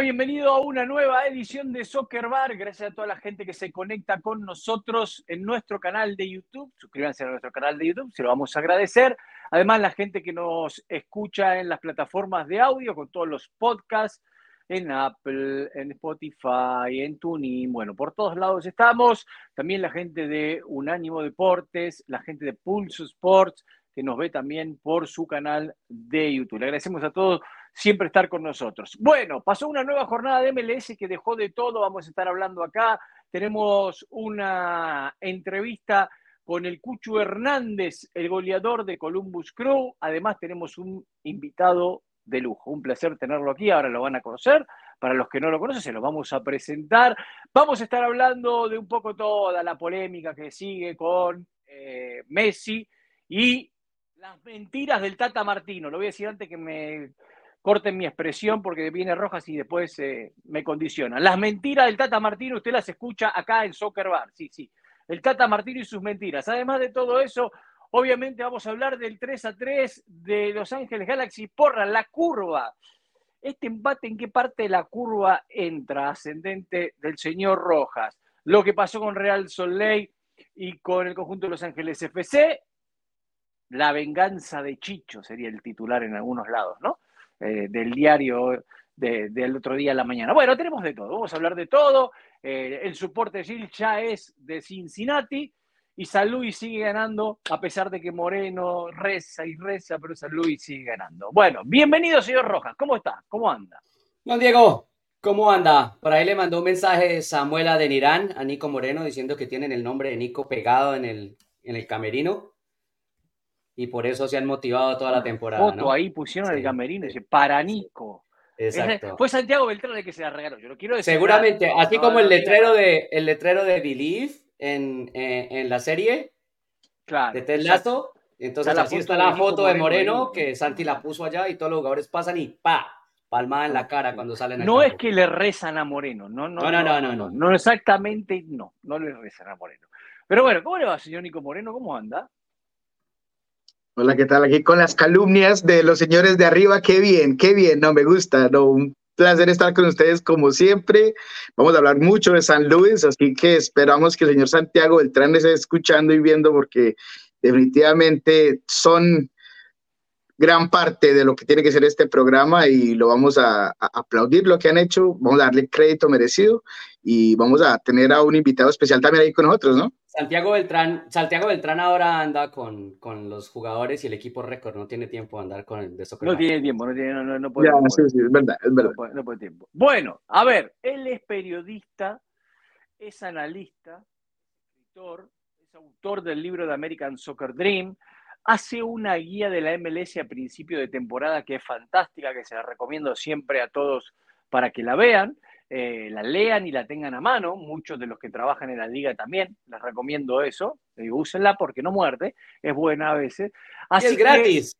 Bienvenido a una nueva edición de Soccer Bar. Gracias a toda la gente que se conecta con nosotros en nuestro canal de YouTube. Suscríbanse a nuestro canal de YouTube, se lo vamos a agradecer. Además, la gente que nos escucha en las plataformas de audio, con todos los podcasts, en Apple, en Spotify, en TuneIn, bueno, por todos lados estamos. También la gente de Unánimo Deportes, la gente de Pulso Sports, que nos ve también por su canal de YouTube. Le agradecemos a todos siempre estar con nosotros. Bueno, pasó una nueva jornada de MLS que dejó de todo, vamos a estar hablando acá. Tenemos una entrevista con el Cucho Hernández, el goleador de Columbus Crew. Además tenemos un invitado de lujo. Un placer tenerlo aquí, ahora lo van a conocer. Para los que no lo conocen, se lo vamos a presentar. Vamos a estar hablando de un poco toda la polémica que sigue con eh, Messi y las mentiras del Tata Martino. Lo voy a decir antes que me corten mi expresión porque viene rojas y después eh, me condiciona. Las mentiras del Tata Martino usted las escucha acá en Soccer Bar. Sí, sí. El Tata Martino y sus mentiras. Además de todo eso, obviamente vamos a hablar del 3 a 3 de Los Ángeles Galaxy. Porra, la curva. Este empate, ¿en qué parte de la curva entra ascendente del señor Rojas? Lo que pasó con Real Soleil y con el conjunto de Los Ángeles FC la venganza de Chicho sería el titular en algunos lados, ¿no? Eh, del diario del otro día a la mañana. Bueno, tenemos de todo, vamos a hablar de todo. Eh, el soporte de Gil ya es de Cincinnati y San Luis sigue ganando, a pesar de que Moreno reza y reza, pero San Luis sigue ganando. Bueno, bienvenido, señor Rojas. ¿Cómo está? ¿Cómo anda? Don Diego, ¿cómo anda? Por ahí le mandó un mensaje Samuel Adenirán a Nico Moreno diciendo que tienen el nombre de Nico pegado en el, en el camerino y por eso se han motivado toda la temporada. Foto ahí pusieron el camerino dice, para Nico. Exacto. Fue Santiago Beltrán el que se la regaló. Yo lo quiero decir. Seguramente, así como el letrero de el letrero de Believe en, eh, en la serie claro, de Ted Lasso. Entonces así está la foto de Moreno, que Santi la puso allá y todos los jugadores pasan y pa, palmada en la cara cuando salen. No es que le rezan a Moreno, no, no, no, no, no, no, no, exactamente, no, no le rezan a Moreno. Pero bueno, ¿cómo le va, señor Nico Moreno? ¿Cómo anda? Hola, ¿qué tal? Aquí con las calumnias de los señores de arriba. Qué bien, qué bien. No, me gusta. No, un placer estar con ustedes como siempre. Vamos a hablar mucho de San Luis, así que esperamos que el señor Santiago Beltrán esté escuchando y viendo porque definitivamente son gran parte de lo que tiene que ser este programa y lo vamos a, aplaudir lo que han hecho, vamos a darle crédito merecido y vamos a tener a un invitado especial también ahí con nosotros, ¿no? Santiago Beltrán, Santiago Beltrán ahora anda con, con los jugadores y el equipo récord, no tiene tiempo de andar con el de soccer. No tiene tiempo, no tiene, no, no puede. sí, sí, es verdad, es verdad. No puede, tiempo. Bueno, a ver, él es periodista, es analista, escritor, es autor del libro de American Soccer Dream, hace una guía de la MLS a principio de temporada que es fantástica, que se la recomiendo siempre a todos para que la vean, eh, la lean y la tengan a mano. Muchos de los que trabajan en la liga también les recomiendo eso. Y úsenla porque no muerde, es buena a veces. Así y es gratis.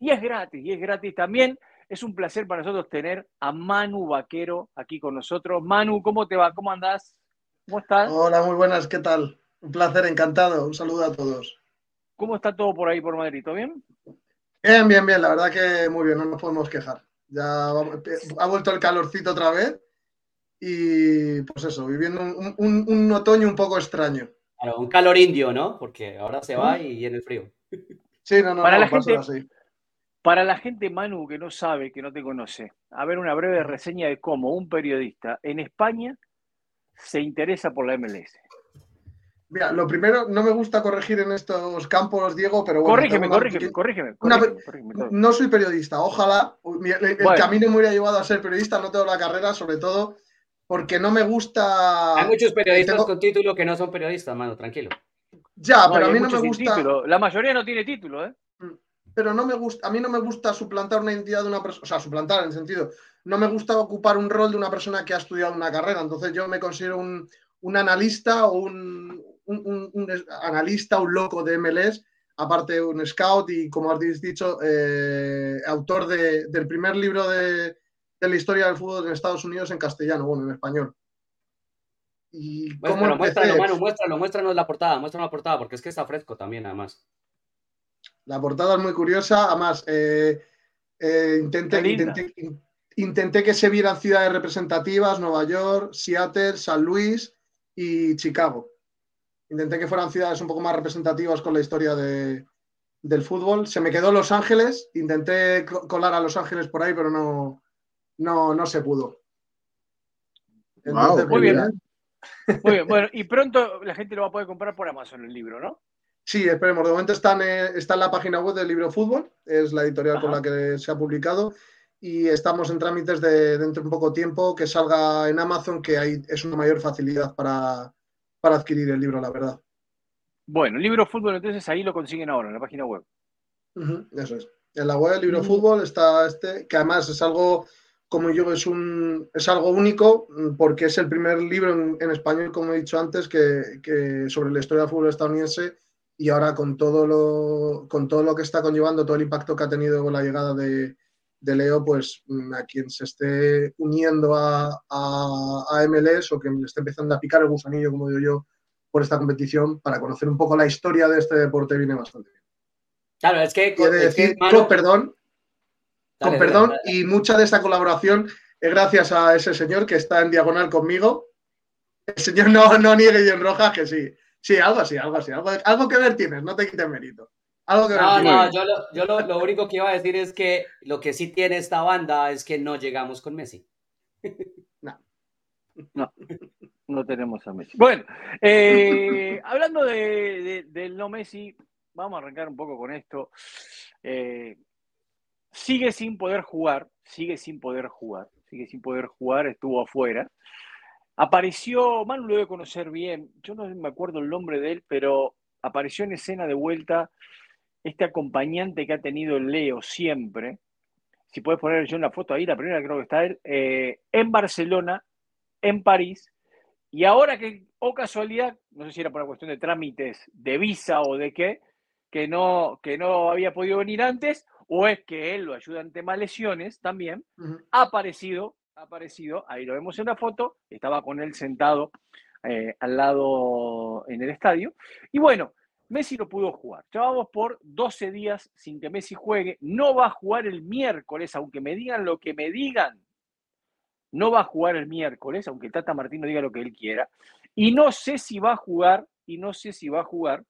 Y es gratis, y es gratis también. Es un placer para nosotros tener a Manu Vaquero aquí con nosotros. Manu, ¿cómo te va? ¿Cómo andás? ¿Cómo estás? Hola, muy buenas, ¿qué tal? Un placer, encantado. Un saludo a todos. ¿Cómo está todo por ahí por Madrid? ¿Todo bien? Bien, bien, bien. La verdad que muy bien, no nos podemos quejar. Ya ha vuelto el calorcito otra vez y pues eso, viviendo un, otoño un poco extraño. Claro, un calor indio, ¿no? Porque ahora se va y viene el frío. Sí, no, no, para la gente, así. Para la gente, Manu, que no sabe, que no te conoce, a ver una breve reseña de cómo un periodista en España se interesa por la MLS. Mira, lo primero, no me gusta corregir en estos campos, Diego, pero bueno. Corrígeme, corrígeme, corrígeme, No soy periodista, ojalá. El, camino me hubiera llevado a ser periodista, no tengo la carrera, sobre todo porque no me gusta. Hay muchos periodistas con título que no son periodistas, mano, tranquilo. Ya, pero a mí no me gusta. La mayoría no tiene título, ¿eh? Mm, pero no me gusta, a mí no me gusta suplantar una identidad de una persona, o sea, suplantar en el sentido, no me gusta ocupar un rol de una persona que ha estudiado una carrera, entonces yo me considero un, un analista o un, un, analista, un loco de MLS, aparte un scout y, como habéis dicho, eh, autor del primer libro de, la historia del fútbol en Estados Unidos en castellano, bueno, en español. Y muéstralo, muéstralo, Manu, muéstralo, muéstranos la portada, muéstranos la portada, porque es que está fresco también, además. La portada es muy curiosa, además, eh, eh, intenté, intenté que se vieran ciudades representativas, Nueva York, Seattle, San Luis y Chicago. Intenté que fueran ciudades un poco más representativas con la historia del fútbol. Se me quedó Los Ángeles, intenté colar a Los Ángeles por ahí, pero no, no, no se pudo. muy bien. Muy bien, bueno, y pronto la gente lo va a poder comprar por Amazon el libro, ¿no? Sí, esperemos. De momento está en, eh, está en la página web del libro Fútbol, es la editorial con la que se ha publicado. Y estamos en trámites de dentro de un poco tiempo que salga en Amazon, que hay, es una mayor facilidad para, adquirir el libro, la verdad. Bueno, el libro Fútbol, entonces ahí lo consiguen ahora, en la página web. eso es. En la web del libro Fútbol está este, que además es algo como yo, es, un, es algo único porque es el primer libro en, español, como he dicho antes, que, que, sobre la historia del fútbol estadounidense y ahora con todo lo, con todo lo que está conllevando, todo el impacto que ha tenido la llegada de, Leo, pues mm, a quien se esté uniendo a, a, MLS o que le esté empezando a picar el gusanillo, como digo yo, por esta competición, para conocer un poco la historia de este deporte viene bastante bien. Claro, es que... Decir, perdón, con perdón, y mucha de esa colaboración es gracias a ese señor que está en diagonal conmigo. El señor no, no niegue y en roja que sí. Sí, algo así, algo así. Algo, que ver tienes, no te quites mérito. Algo que no, no, yo, lo, yo lo, único que iba a decir es que lo que sí tiene esta banda es que no llegamos con Messi. No. No, no tenemos a Messi. Bueno, eh, hablando de, del no Messi, vamos a arrancar un poco con esto. Eh, sigue sin poder jugar, sigue sin poder jugar, sigue sin poder jugar, estuvo afuera. Apareció, Manu lo debe conocer bien, yo no me acuerdo el nombre de él, pero apareció en escena de vuelta este acompañante que ha tenido Leo siempre. Si puedes poner yo una foto ahí, la primera creo que está él, eh, en Barcelona, en París, y ahora que, o casualidad, no sé si era por una cuestión de trámites de visa o de qué, que no, que no había podido venir antes, o es que él lo ayuda ante temas lesiones también, ha aparecido aparecido, ahí lo vemos en la foto, estaba con él sentado eh, al lado en el estadio. Y bueno, Messi no pudo jugar. Ya vamos por 12 días sin que Messi juegue. No va a jugar el miércoles, aunque me digan lo que me digan. No va a jugar el miércoles, aunque Tata Martino diga lo que él quiera. Y no sé si va a jugar, y no sé si va a jugar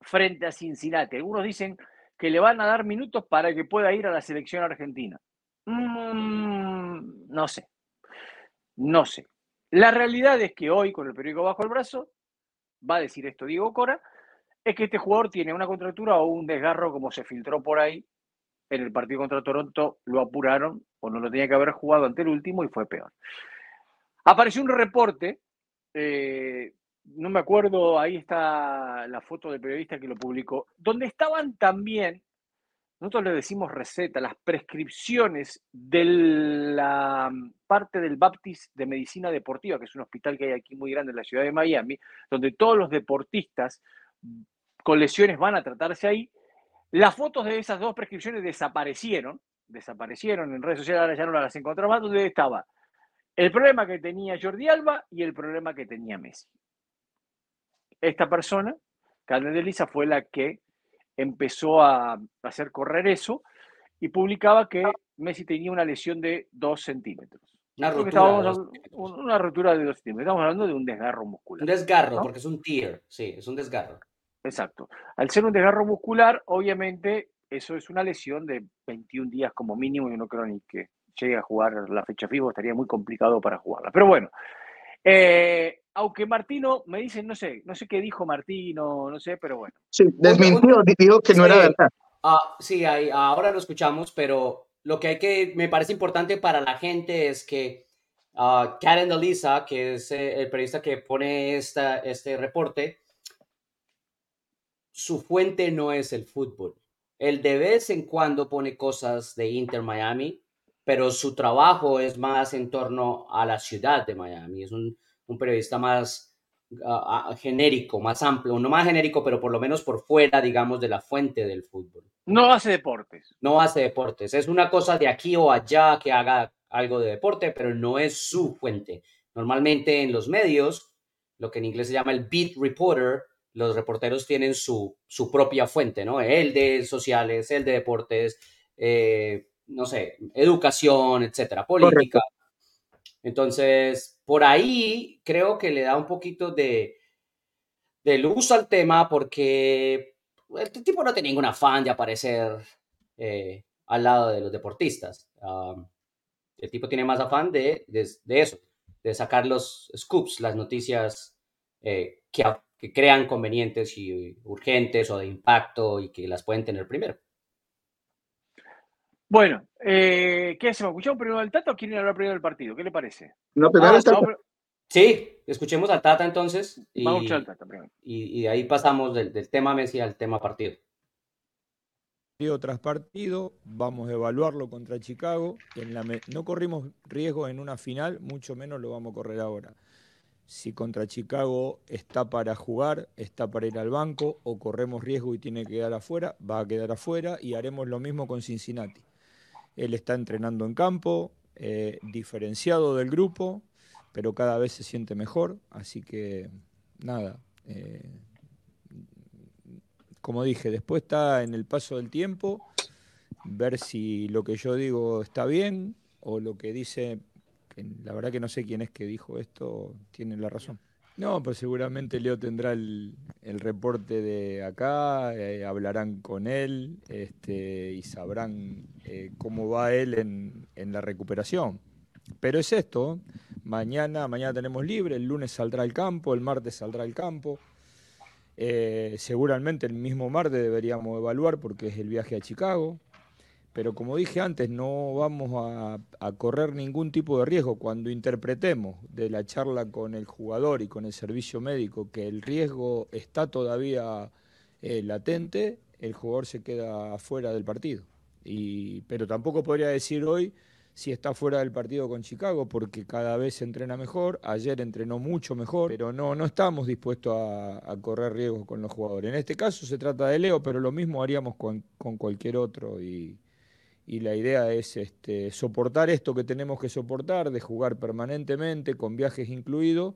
frente a Cincinnati. Algunos dicen que le van a dar minutos para que pueda ir a la selección argentina. Mm, no sé. No sé. La realidad es que hoy, con el periódico bajo el brazo, va a decir esto Diego Cora, es que este jugador tiene una contractura o un desgarro como se filtró por ahí en el partido contra Toronto, lo apuraron o no lo tenía que haber jugado ante el último y fue peor. Apareció un reporte, eh, no me acuerdo, ahí está la foto del periodista que lo publicó, donde estaban también nosotros le decimos receta, las prescripciones de la parte del Baptist de Medicina Deportiva, que es un hospital que hay aquí muy grande en la ciudad de Miami, donde todos los deportistas con lesiones van a tratarse ahí. Las fotos de esas dos prescripciones desaparecieron, desaparecieron en redes sociales, ahora ya no las encontramos donde estaba el problema que tenía Jordi Alba y el problema que tenía Messi. Esta persona, Carmen de Lisa, fue la que empezó a hacer correr eso y publicaba que Messi tenía una lesión de 2 centímetros. Una rotura, una rotura de 2 centímetros. Estamos hablando de un desgarro muscular. Un desgarro, porque es un tear, sí, es un desgarro. Exacto. Al ser un desgarro muscular, obviamente, eso es una lesión de 21 días como mínimo. Yo no creo ni que llegue a jugar la fecha FIFA, estaría muy complicado para jugarla. Pero bueno, eh, aunque Martino me dicen, no sé, no sé qué dijo Martino, no sé, pero bueno. Sí, desmintió, dijo que no era verdad. Ah, sí, ahora lo escuchamos, pero lo que hay que, me parece importante para la gente es que uh, Karen Delisa, que es eh, el periodista que pone esta, este reporte, su fuente no es el fútbol. Él de vez en cuando pone cosas de Inter Miami, pero su trabajo es más en torno a la ciudad de Miami. Es un, periodista más genérico, más amplio, no más genérico, pero por lo menos por fuera, digamos, de la fuente del fútbol. No hace deportes. No hace deportes. Es una cosa de aquí o allá que haga algo de deporte, pero no es su fuente. Normalmente en los medios, lo que en inglés se llama el beat reporter, los reporteros tienen su, su propia fuente, ¿no? El de sociales, el de deportes, eh, no sé, educación, etcétera, política. Entonces, por ahí creo que le da un poquito de, de luz al tema porque el tipo no tiene ningún afán de aparecer eh, al lado de los deportistas. el tipo tiene más afán de, de, eso, de sacar los scoops, las noticias eh, que, que crean convenientes y urgentes o de impacto y que las pueden tener primero. Bueno, eh, ¿qué hacemos? ¿Escuchamos primero al Tata o quieren hablar primero del partido? ¿Qué le parece? No, primero ah, Tata. Sí, escuchemos al Tata entonces. Y, Vamos al Tata primero. Y, de ahí pasamos del, tema Messi al tema partido. Partido tras partido, vamos a evaluarlo contra Chicago. En la no corrimos riesgo en una final, mucho menos lo vamos a correr ahora si contra Chicago está para jugar, está para ir al banco o corremos riesgo y tiene que quedar afuera, va a quedar afuera y haremos lo mismo con Cincinnati. Él está entrenando en campo, eh, diferenciado del grupo, pero cada vez se siente mejor, así que nada. Eh, como dije, después está en el paso del tiempo, ver si lo que yo digo está bien o lo que dice la verdad que no sé quién es que dijo esto, tiene la razón. No, pues seguramente Leo tendrá el, reporte de acá, eh, hablarán con él este, y sabrán eh, cómo va él en, la recuperación. Pero es esto, mañana, mañana tenemos libre, el lunes saldrá al campo, el martes saldrá al campo. Eh, seguramente el mismo martes deberíamos evaluar porque es el viaje a Chicago pero como dije antes, no vamos a, correr ningún tipo de riesgo. Cuando interpretemos de la charla con el jugador y con el servicio médico que el riesgo está todavía eh, latente, el jugador se queda fuera del partido. Pero tampoco podría decir hoy si está fuera del partido con Chicago, porque cada vez entrena mejor, ayer entrenó mucho mejor, pero no, no estamos dispuestos a, correr riesgos con los jugadores. En este caso se trata de Leo, pero lo mismo haríamos con, con cualquier otro y, y la idea es este, soportar esto que tenemos que soportar, de jugar permanentemente, con viajes incluidos.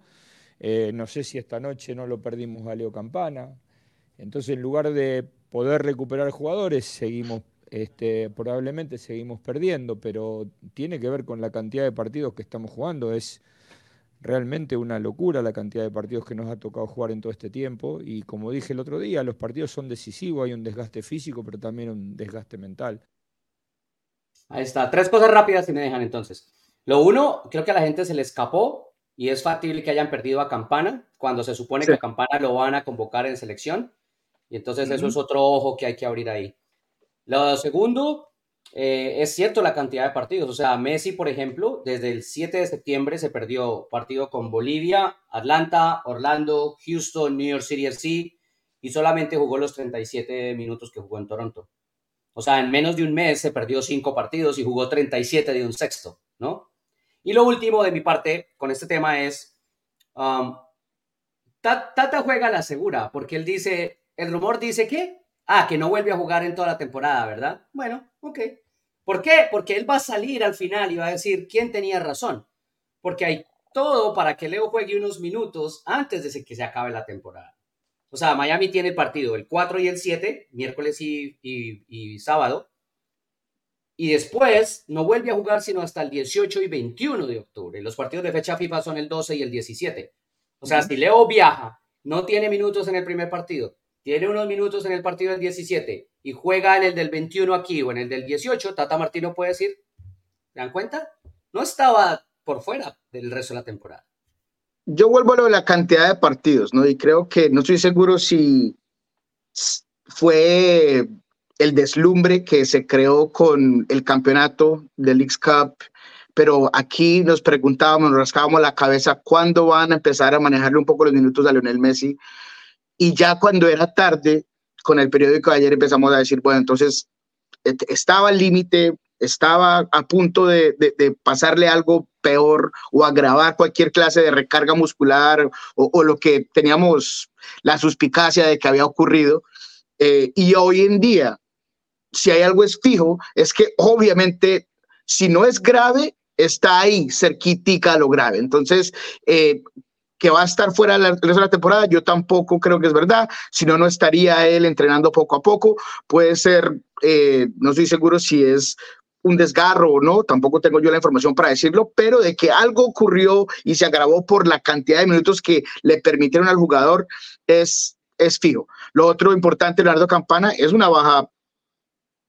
Eh, no sé si esta noche no lo perdimos a Leo Campana. Entonces, en lugar de poder recuperar jugadores, seguimos, este, probablemente seguimos perdiendo, pero tiene que ver con la cantidad de partidos que estamos jugando. Es realmente una locura la cantidad de partidos que nos ha tocado jugar en todo este tiempo. Y como dije el otro día, los partidos son decisivos, hay un desgaste físico, pero también un desgaste mental. Ahí está. Tres cosas rápidas si me dejan entonces. Lo uno, creo que a la gente se le escapó y es factible que hayan perdido a Campana cuando se supone que a Campana lo van a convocar en selección. Y entonces eso es otro ojo que hay que abrir ahí. Lo segundo, eh, es cierto la cantidad de partidos. O sea, Messi, por ejemplo, desde el 7 de septiembre se perdió partido con Bolivia, Atlanta, Orlando, Houston, New York City FC y solamente jugó los 37 minutos que jugó en Toronto. O sea, en menos de un mes se perdió cinco partidos y jugó 37 de un sexto, ¿no? Y lo último de mi parte con este tema es, um, Tata juega la segura, porque él dice, el rumor dice que, ah, que no vuelve a jugar en toda la temporada, ¿verdad? Bueno, ok. ¿Por qué? Porque él va a salir al final y va a decir quién tenía razón. Porque hay todo para que Leo juegue unos minutos antes de que se acabe la temporada. O sea, Miami tiene el partido el 4 y el 7, miércoles y, sábado. Y después no vuelve a jugar sino hasta el 18 y 21 de octubre. Los partidos de fecha FIFA son el 12 y el 17. O sea, si Leo viaja, no tiene minutos en el primer partido, tiene unos minutos en el partido del 17 y juega en el del 21 aquí o en el del 18, Tata Martino puede decir, ¿se dan cuenta? No estaba por fuera del resto de la temporada yo vuelvo a lo de la cantidad de partidos, ¿no? Y creo que no estoy seguro si fue el deslumbre que se creó con el campeonato del League Cup, pero aquí nos preguntábamos, nos rascábamos la cabeza cuándo van a empezar a manejarle un poco los minutos a Lionel Messi. Y ya cuando era tarde, con el periódico de ayer empezamos a decir, bueno, entonces estaba al límite, estaba a punto de, pasarle algo peor o agravar cualquier clase de recarga muscular o, lo que teníamos la suspicacia de que había ocurrido. Eh, y hoy en día, si hay algo es fijo, es que obviamente si no es grave, está ahí, cerquitica a lo grave. Entonces, eh, que va a estar fuera de la, temporada, yo tampoco creo que es verdad, si no, no estaría él entrenando poco a poco. Puede ser, eh, no estoy seguro si es un desgarro o no, tampoco tengo yo la información para decirlo, pero de que algo ocurrió y se agravó por la cantidad de minutos que le permitieron al jugador es, es fijo. Lo otro importante, Leonardo Campana, es una baja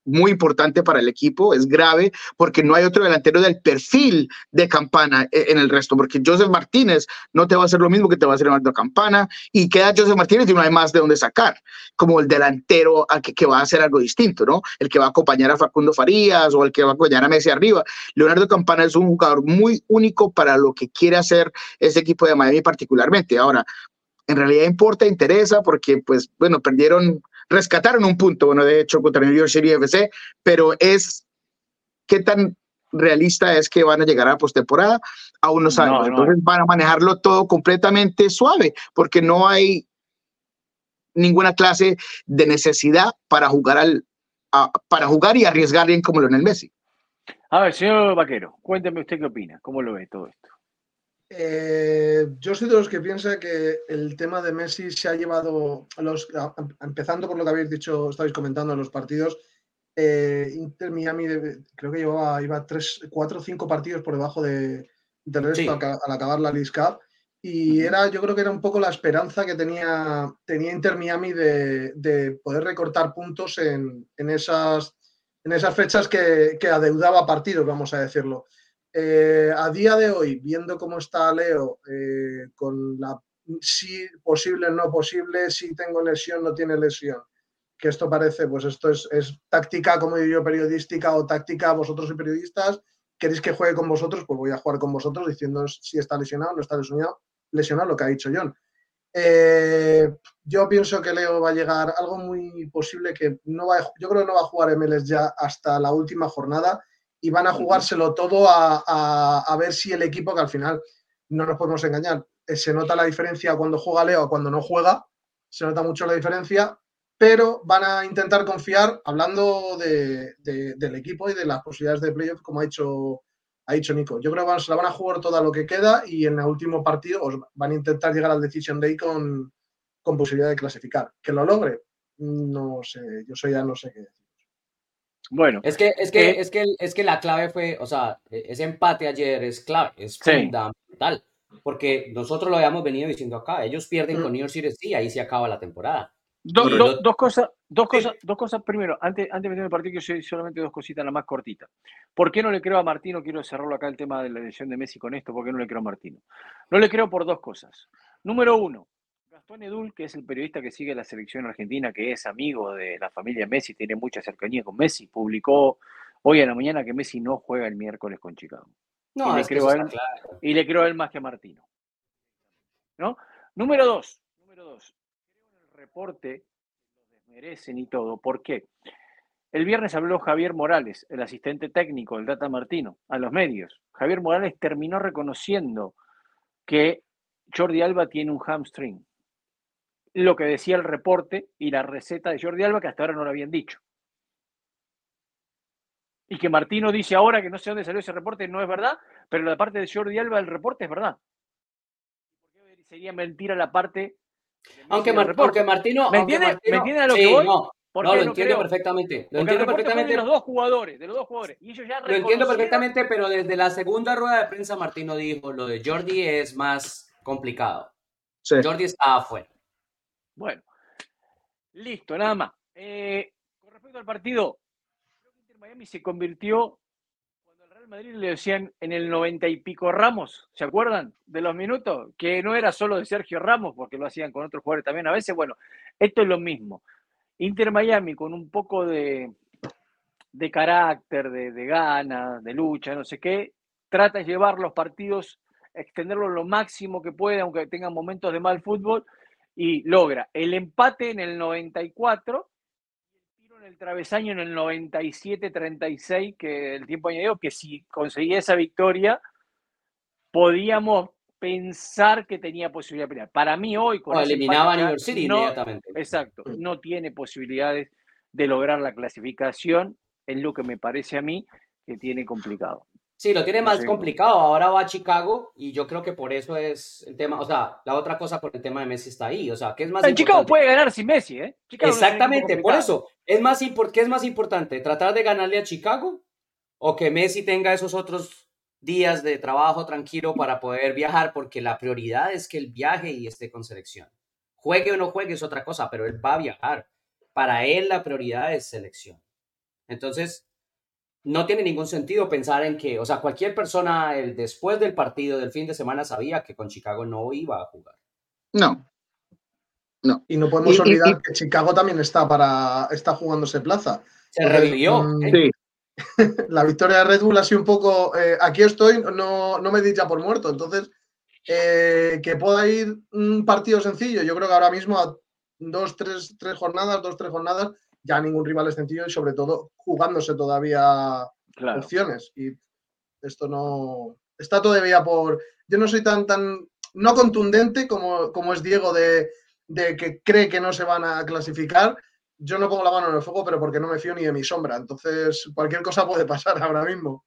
muy importante para el equipo, es grave porque no hay otro delantero del perfil de Campana e, en el resto, porque Joseph Martínez no te va a hacer lo mismo que te va a hacer Leonardo Campana y queda Joseph Martínez y no hay más de dónde sacar, como el delantero que, que, va a hacer algo distinto, ¿no? El que va a acompañar a Facundo Farías o el que va a acompañar a Messi arriba. Leonardo Campana es un jugador muy único para lo que quiere hacer ese equipo de Miami particularmente. Ahora, en realidad importa, interesa, porque pues, bueno, perdieron rescataron un punto, bueno, de hecho, contra New York City FC, pero es qué tan realista es que van a llegar a postemporada, aún no sabemos. Entonces van a manejarlo todo completamente suave, porque no hay ninguna clase de necesidad para jugar al para jugar y arriesgar bien como lo en el Messi. A ver, señor Vaquero, cuénteme usted qué opina, cómo lo ve todo esto. Eh, yo soy de los que piensa que el tema de Messi se ha llevado, los, empezando por lo que habéis dicho, estáis comentando en los partidos, eh, Inter Miami creo que llevaba iba tres, cuatro o cinco partidos por debajo de, del resto al, acabar la League Cup. Y era, yo creo que era un poco la esperanza que tenía, tenía Inter Miami de, poder recortar puntos en, esas, en esas fechas que, que adeudaba partidos, vamos a decirlo. Eh, a día de hoy, viendo cómo está Leo, eh, con la si posible, no posible, si tengo lesión, no tiene lesión, que esto parece, pues esto es, táctica, como digo yo, periodística o táctica, vosotros y periodistas, queréis que juegue con vosotros, pues voy a jugar con vosotros diciendo si está lesionado, no está lesionado, lesionado, lo que ha dicho John. Eh, yo pienso que Leo va a llegar algo muy posible que no va, yo creo que no va a jugar MLS ya hasta la última jornada y van a jugárselo todo a, ver si el equipo, que al final no nos podemos engañar, eh, se nota la diferencia cuando juega Leo o cuando no juega, se nota mucho la diferencia, pero van a intentar confiar, hablando del equipo y de las posibilidades de playoff, como ha dicho, ha dicho Nico. Yo creo que se la van a jugar toda lo que queda y en el último partido van a intentar llegar al Decision Day con, con posibilidad de clasificar. Que lo logre, no sé, yo soy ya no sé qué decir. Bueno. Es que, es que, eh, es que, es que la clave fue, o sea, e, ese empate ayer es clave, es fundamental. Porque nosotros lo habíamos venido diciendo acá, ellos pierden con mm. New York City y ahí se acaba la temporada. dos cosas, dos cosas, dos cosas primero, antes, antes de meterme el partido, yo solamente dos cositas, la más cortita. ¿Por qué no le creo a Martino? Quiero cerrarlo acá el tema de la elección de Messi con esto, ¿por qué no le creo a Martino? No le creo por dos cosas. Número uno, Gastón Edul, que es el periodista que sigue la selección argentina, que es amigo de la familia Messi, tiene mucha cercanía con Messi, publicó hoy en la mañana que Messi no juega el miércoles con Chicago. No, y, le creo a él, y le creo a él más que a Martino. ¿No? Número dos, número dos. Creo en el reporte, lo desmerecen y todo. ¿Por qué? El viernes habló Javier Morales, el asistente técnico del Data Martino, a los medios. Javier Morales terminó reconociendo que Jordi Alba tiene un hamstring lo que decía el reporte y la receta de Jordi Alba, que hasta ahora no lo habían dicho. Y que Martino dice ahora que no sé dónde salió ese reporte, no es verdad, pero la parte de Jordi Alba del reporte es verdad. ¿Por qué sería mentira la parte? Aunque, Martino. ¿Me entiende, a lo que voy? No. No, lo entiendo perfectamente. Lo entiendo perfectamente. De los dos jugadores, de los dos jugadores. Y ellos ya lo entiendo perfectamente, pero desde la segunda rueda de prensa Martino dijo lo de Jordi es más complicado. Jordi está afuera. Bueno, listo, nada más. Eh, con respecto al partido, creo que Inter Miami se convirtió cuando el Real Madrid le decían en el noventa y pico Ramos, ¿se acuerdan de los minutos? Que no era solo de Sergio Ramos, porque lo hacían con otros jugadores también a veces. Bueno, esto es lo mismo. Inter Miami con un poco de, de carácter, de, de ganas, de lucha, no sé qué, trata de llevar los partidos, extenderlos lo máximo que puede, aunque tengan momentos de mal fútbol y logra el empate en el 94 y el tiro en el travesaño en el 97-36, que el tiempo añadido, que si conseguía esa victoria, podíamos pensar que tenía posibilidad de pelear. Para mí hoy... Con eliminaba a City inmediatamente. Exacto, no tiene posibilidades de lograr la clasificación, en lo que me parece a mí que tiene complicado. Sí, lo tiene más complicado. Ahora va a Chicago y yo creo que por eso es el tema. O sea, la otra cosa por el tema de Messi está ahí. O sea, ¿qué es más en Chicago puede ganar sin Messi, ¿eh? Exactamente, por eso. Es más, ¿Qué es más importante? ¿Tratar de ganarle a Chicago o que Messi tenga esos otros días de trabajo tranquilo para poder viajar, porque la prioridad es que él viaje y esté con selección. Juegue o no juegue es otra cosa, pero él va a viajar. Para él la prioridad es selección. Entonces, no tiene ningún sentido pensar en que, o sea, cualquier persona el, después del partido del fin de semana sabía que con Chicago no iba a jugar. No. No. Y no podemos olvidar que Chicago también está para está jugándose plaza. Se revivió. Mm, ¿eh? la victoria de Red Bull ha sido un poco. Eh, aquí estoy, no, no me di ya por muerto. Entonces, eh, que pueda ir un partido sencillo, yo creo que ahora mismo a dos, tres, tres jornadas, dos, tres jornadas, ya ningún rival es sencillo y sobre todo jugándose todavía opciones. Y esto no. Está todavía por. Yo no soy tan, tan. No contundente como, como es Diego de, de que cree que no se van a clasificar yo no pongo la mano en el fuego, pero porque no me fío ni de mi sombra. Entonces, cualquier cosa puede pasar ahora mismo.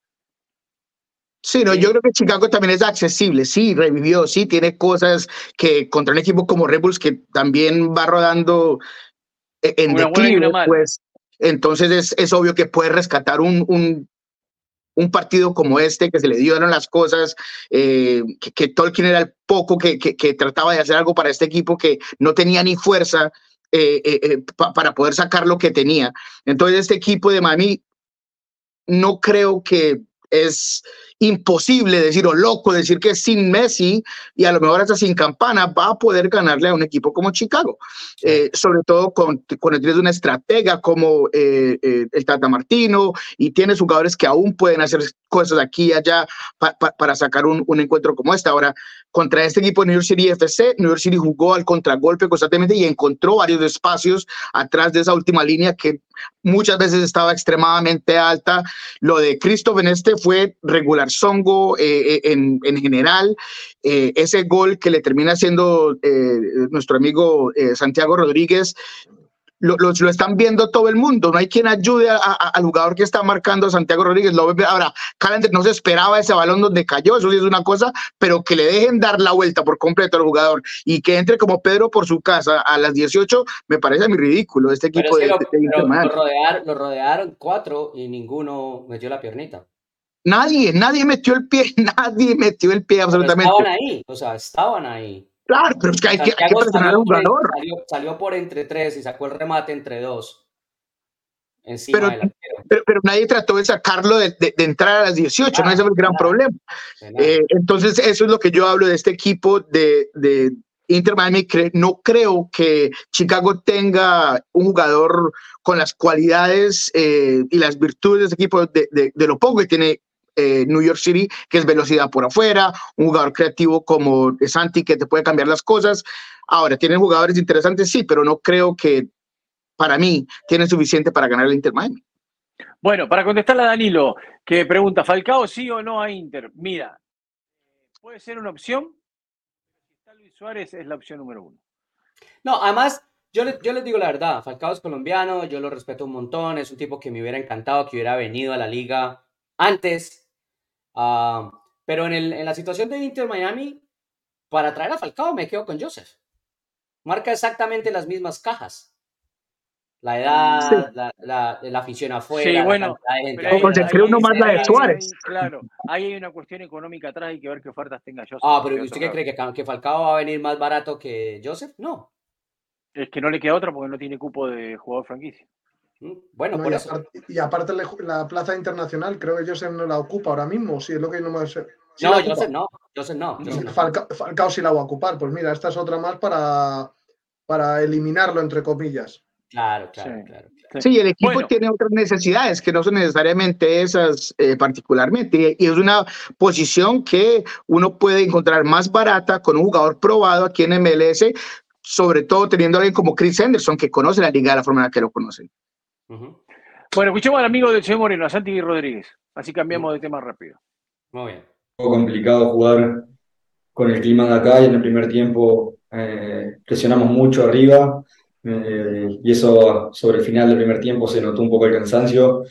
Sí, no, yo creo que Chicago también es accesible, sí, revivió, sí, tiene cosas que contra un equipo como Red Bulls que también va rodando e-, en declive, pues entonces es, es, obvio que puede rescatar un, un, un, partido como este, que se le dieron las cosas, eh, que, que, Tolkien era el poco que, que, que, trataba de hacer algo para este equipo que no tenía ni fuerza, eh, eh, eh para poder sacar lo que tenía. Entonces, este equipo de Miami no creo que es imposible decir o loco decir que sin Messi y a lo mejor hasta sin Campana va a poder ganarle a un equipo como Chicago, eh, sobre todo con, con el de una estratega como eh, eh, el Tata Martino y tiene jugadores que aún pueden hacer cosas aquí y allá para sacar un, un, encuentro como este. Ahora, contra este equipo de New York City FC, New York City jugó al contragolpe constantemente y encontró varios espacios atrás de esa última línea que muchas veces estaba extremadamente alta. Lo de Cristo en este fue regular Songo eh, eh, en, en, general. Eh, ese gol que le termina haciendo nuestro amigo Santiago Rodríguez lo, lo, están viendo todo el mundo. No hay quien ayude al jugador que está marcando Santiago Rodríguez. Lo, ahora, Callender no se esperaba ese balón donde cayó, eso sí es una cosa, pero que le dejen dar la vuelta por completo al jugador y que entre como Pedro por su casa a las 18, me parece muy ridículo este equipo de, lo, lo, rodearon cuatro y ninguno metió la piernita. Nadie, nadie metió el pie, nadie metió el pie absolutamente. estaban ahí, o sea, estaban ahí. Claro, pero es que hay, que, hay que presionar al jugador. Salió, por entre tres y sacó el remate entre dos. Pero, pero, pero, nadie trató de sacarlo de, de, entrar a las 18, no ese es el gran problema. Eh, entonces, eso es lo que yo hablo de este equipo de, de Inter Miami. no creo que Chicago tenga un jugador con las cualidades eh, y las virtudes de ese equipo de, de, lo poco que tiene eh, New York City, que es velocidad por afuera, un jugador creativo como Santi que te puede cambiar las cosas. Ahora, tienen jugadores interesantes, sí, pero no creo que para mí tienen suficiente para ganar el Inter Miami. Bueno, para contestarle a Danilo, que pregunta, ¿Falcao sí o no a Inter? Mira, puede ser una opción, Luis Suárez es la opción número uno. No, además, yo, yo les digo la verdad, Falcao es colombiano, yo lo respeto un montón, es un tipo que me hubiera encantado que hubiera venido a la liga antes, Ah, pero en, el, en, la situación de Inter Miami, para traer a Falcao me quedo con Joseph. Marca exactamente las mismas cajas. La edad, la, la, la, afición afuera. Sí, bueno, la uno más la de Suárez. claro, ahí hay una cuestión económica atrás, hay que ver qué ofertas tenga Joseph. Ah, pero ¿usted qué cree? ¿Que, ¿Que Falcao va a venir más barato que Joseph? No. Es que no le queda otra porque no tiene cupo de jugador franquicia. Mm, bueno, por y, eso. Aparte, y aparte la plaza internacional, creo que Joseph no la ocupa ahora mismo, sí, es lo que no me sé. no, Joseph no, Joseph no. Joseph Falcao, Falcao, sí la va a ocupar, pues mira, esta es otra más para, para eliminarlo, entre comillas. Claro, claro, claro. Sí, el equipo tiene otras necesidades que no son necesariamente esas eh, particularmente. Y es una posición que uno puede encontrar más barata con un jugador probado aquí en MLS, sobre todo teniendo a alguien como Chris Henderson, que conoce la liga de la forma en la que lo conocen. Bueno, escuchemos al amigo del señor Moreno, a Santi Rodríguez. Así cambiamos de tema rápido. Muy bien. Un poco complicado jugar con el clima de acá y en el primer tiempo eh, presionamos mucho arriba eh, y eso sobre el final del primer tiempo se notó un poco el cansancio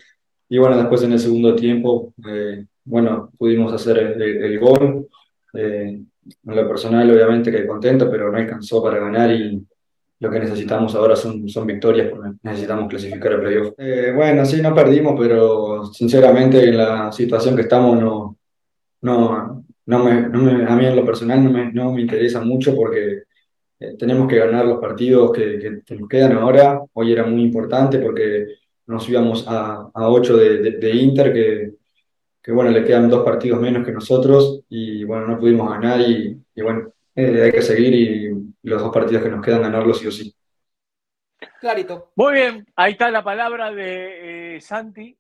y bueno, después en el segundo tiempo, eh, bueno, pudimos hacer el, el gol. en lo personal obviamente que contento, pero no alcanzó para ganar y, lo que necesitamos ahora son, son victorias, porque necesitamos clasificar el playoff. Eh, bueno, sí, no perdimos, pero sinceramente en la situación que estamos no, no, no, me, a mí en lo personal no me, no me interesa mucho porque eh, tenemos que ganar los partidos que, que, nos quedan ahora. Hoy era muy importante porque nos íbamos a, a 8 de, de, Inter, que, que, bueno, le quedan dos partidos menos que nosotros y bueno, no pudimos ganar y, y bueno, eh, hay que seguir y los dos partidos que nos quedan ganarlos sí o sí. Clarito. Muy bien, ahí está la palabra de eh, Santi,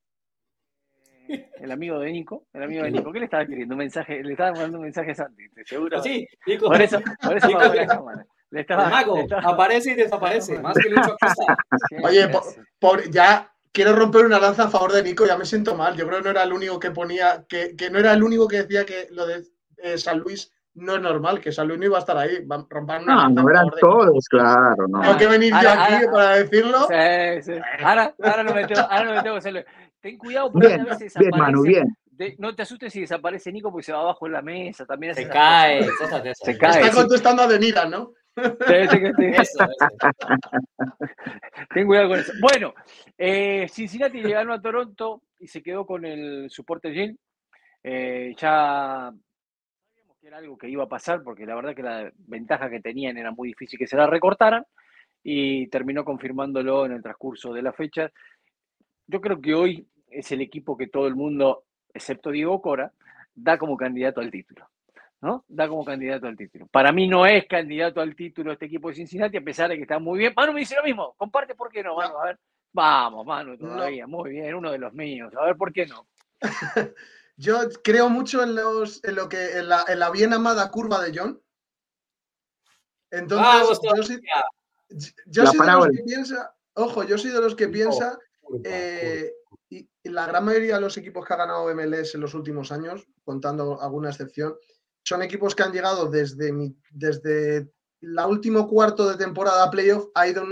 el amigo de Nico, el amigo de Nico. ¿Qué le estaba queriendo? Un mensaje, le estaba mandando un mensaje a Santi, ¿seguro? Sí, Nico. Por eso, por eso Nico, la cámara. Le estaba, Mago, estaba... aparece y desaparece, más que mucho Oye, por, ya quiero romper una lanza a favor de Nico, ya me siento mal. Yo creo que no era el único que ponía, que, que no era el único que decía que lo de eh, San Luis no es normal, que no iba a estar ahí. Romper una no, no eran todos, claro. No. Tengo que venir yo aquí para decirlo. Sí, sí. Ahora, ahora lo metemos, ahora lo metemos. Ten cuidado porque bien, a veces bien, Manu, bien. no te asustes si desaparece Nico porque se va abajo en la mesa. También se cae. Se cae. Está contestando a Denira, ¿no? Ten cuidado con eso. Bueno, eh, Cincinnati llegó a Toronto y se quedó con el soporte Gil. Eh, ya era algo que iba a pasar porque la verdad que la ventaja que tenían era muy difícil que se la recortaran y terminó confirmándolo en el transcurso de la fecha. Yo creo que hoy es el equipo que todo el mundo, excepto Diego Cora, da como candidato al título. ¿no? Da como candidato al título. Para mí no es candidato al título este equipo de Cincinnati, a pesar de que está muy bien. Manu me dice lo mismo. Comparte, ¿por qué no, Manu? A ver. Vamos, Manu, todavía. Muy bien, uno de los míos. A ver, ¿por qué no? Yo creo mucho en, los, en lo que en la, en la, bien amada curva de John. Entonces, yo, soy, yo soy de los que piensa, ojo, yo soy de los que piensa, eh, y, y, la gran mayoría de los equipos que ha ganado MLS en los últimos años, contando alguna excepción, son equipos que han llegado desde, mi, desde la último cuarto de temporada a playoff, ha ido,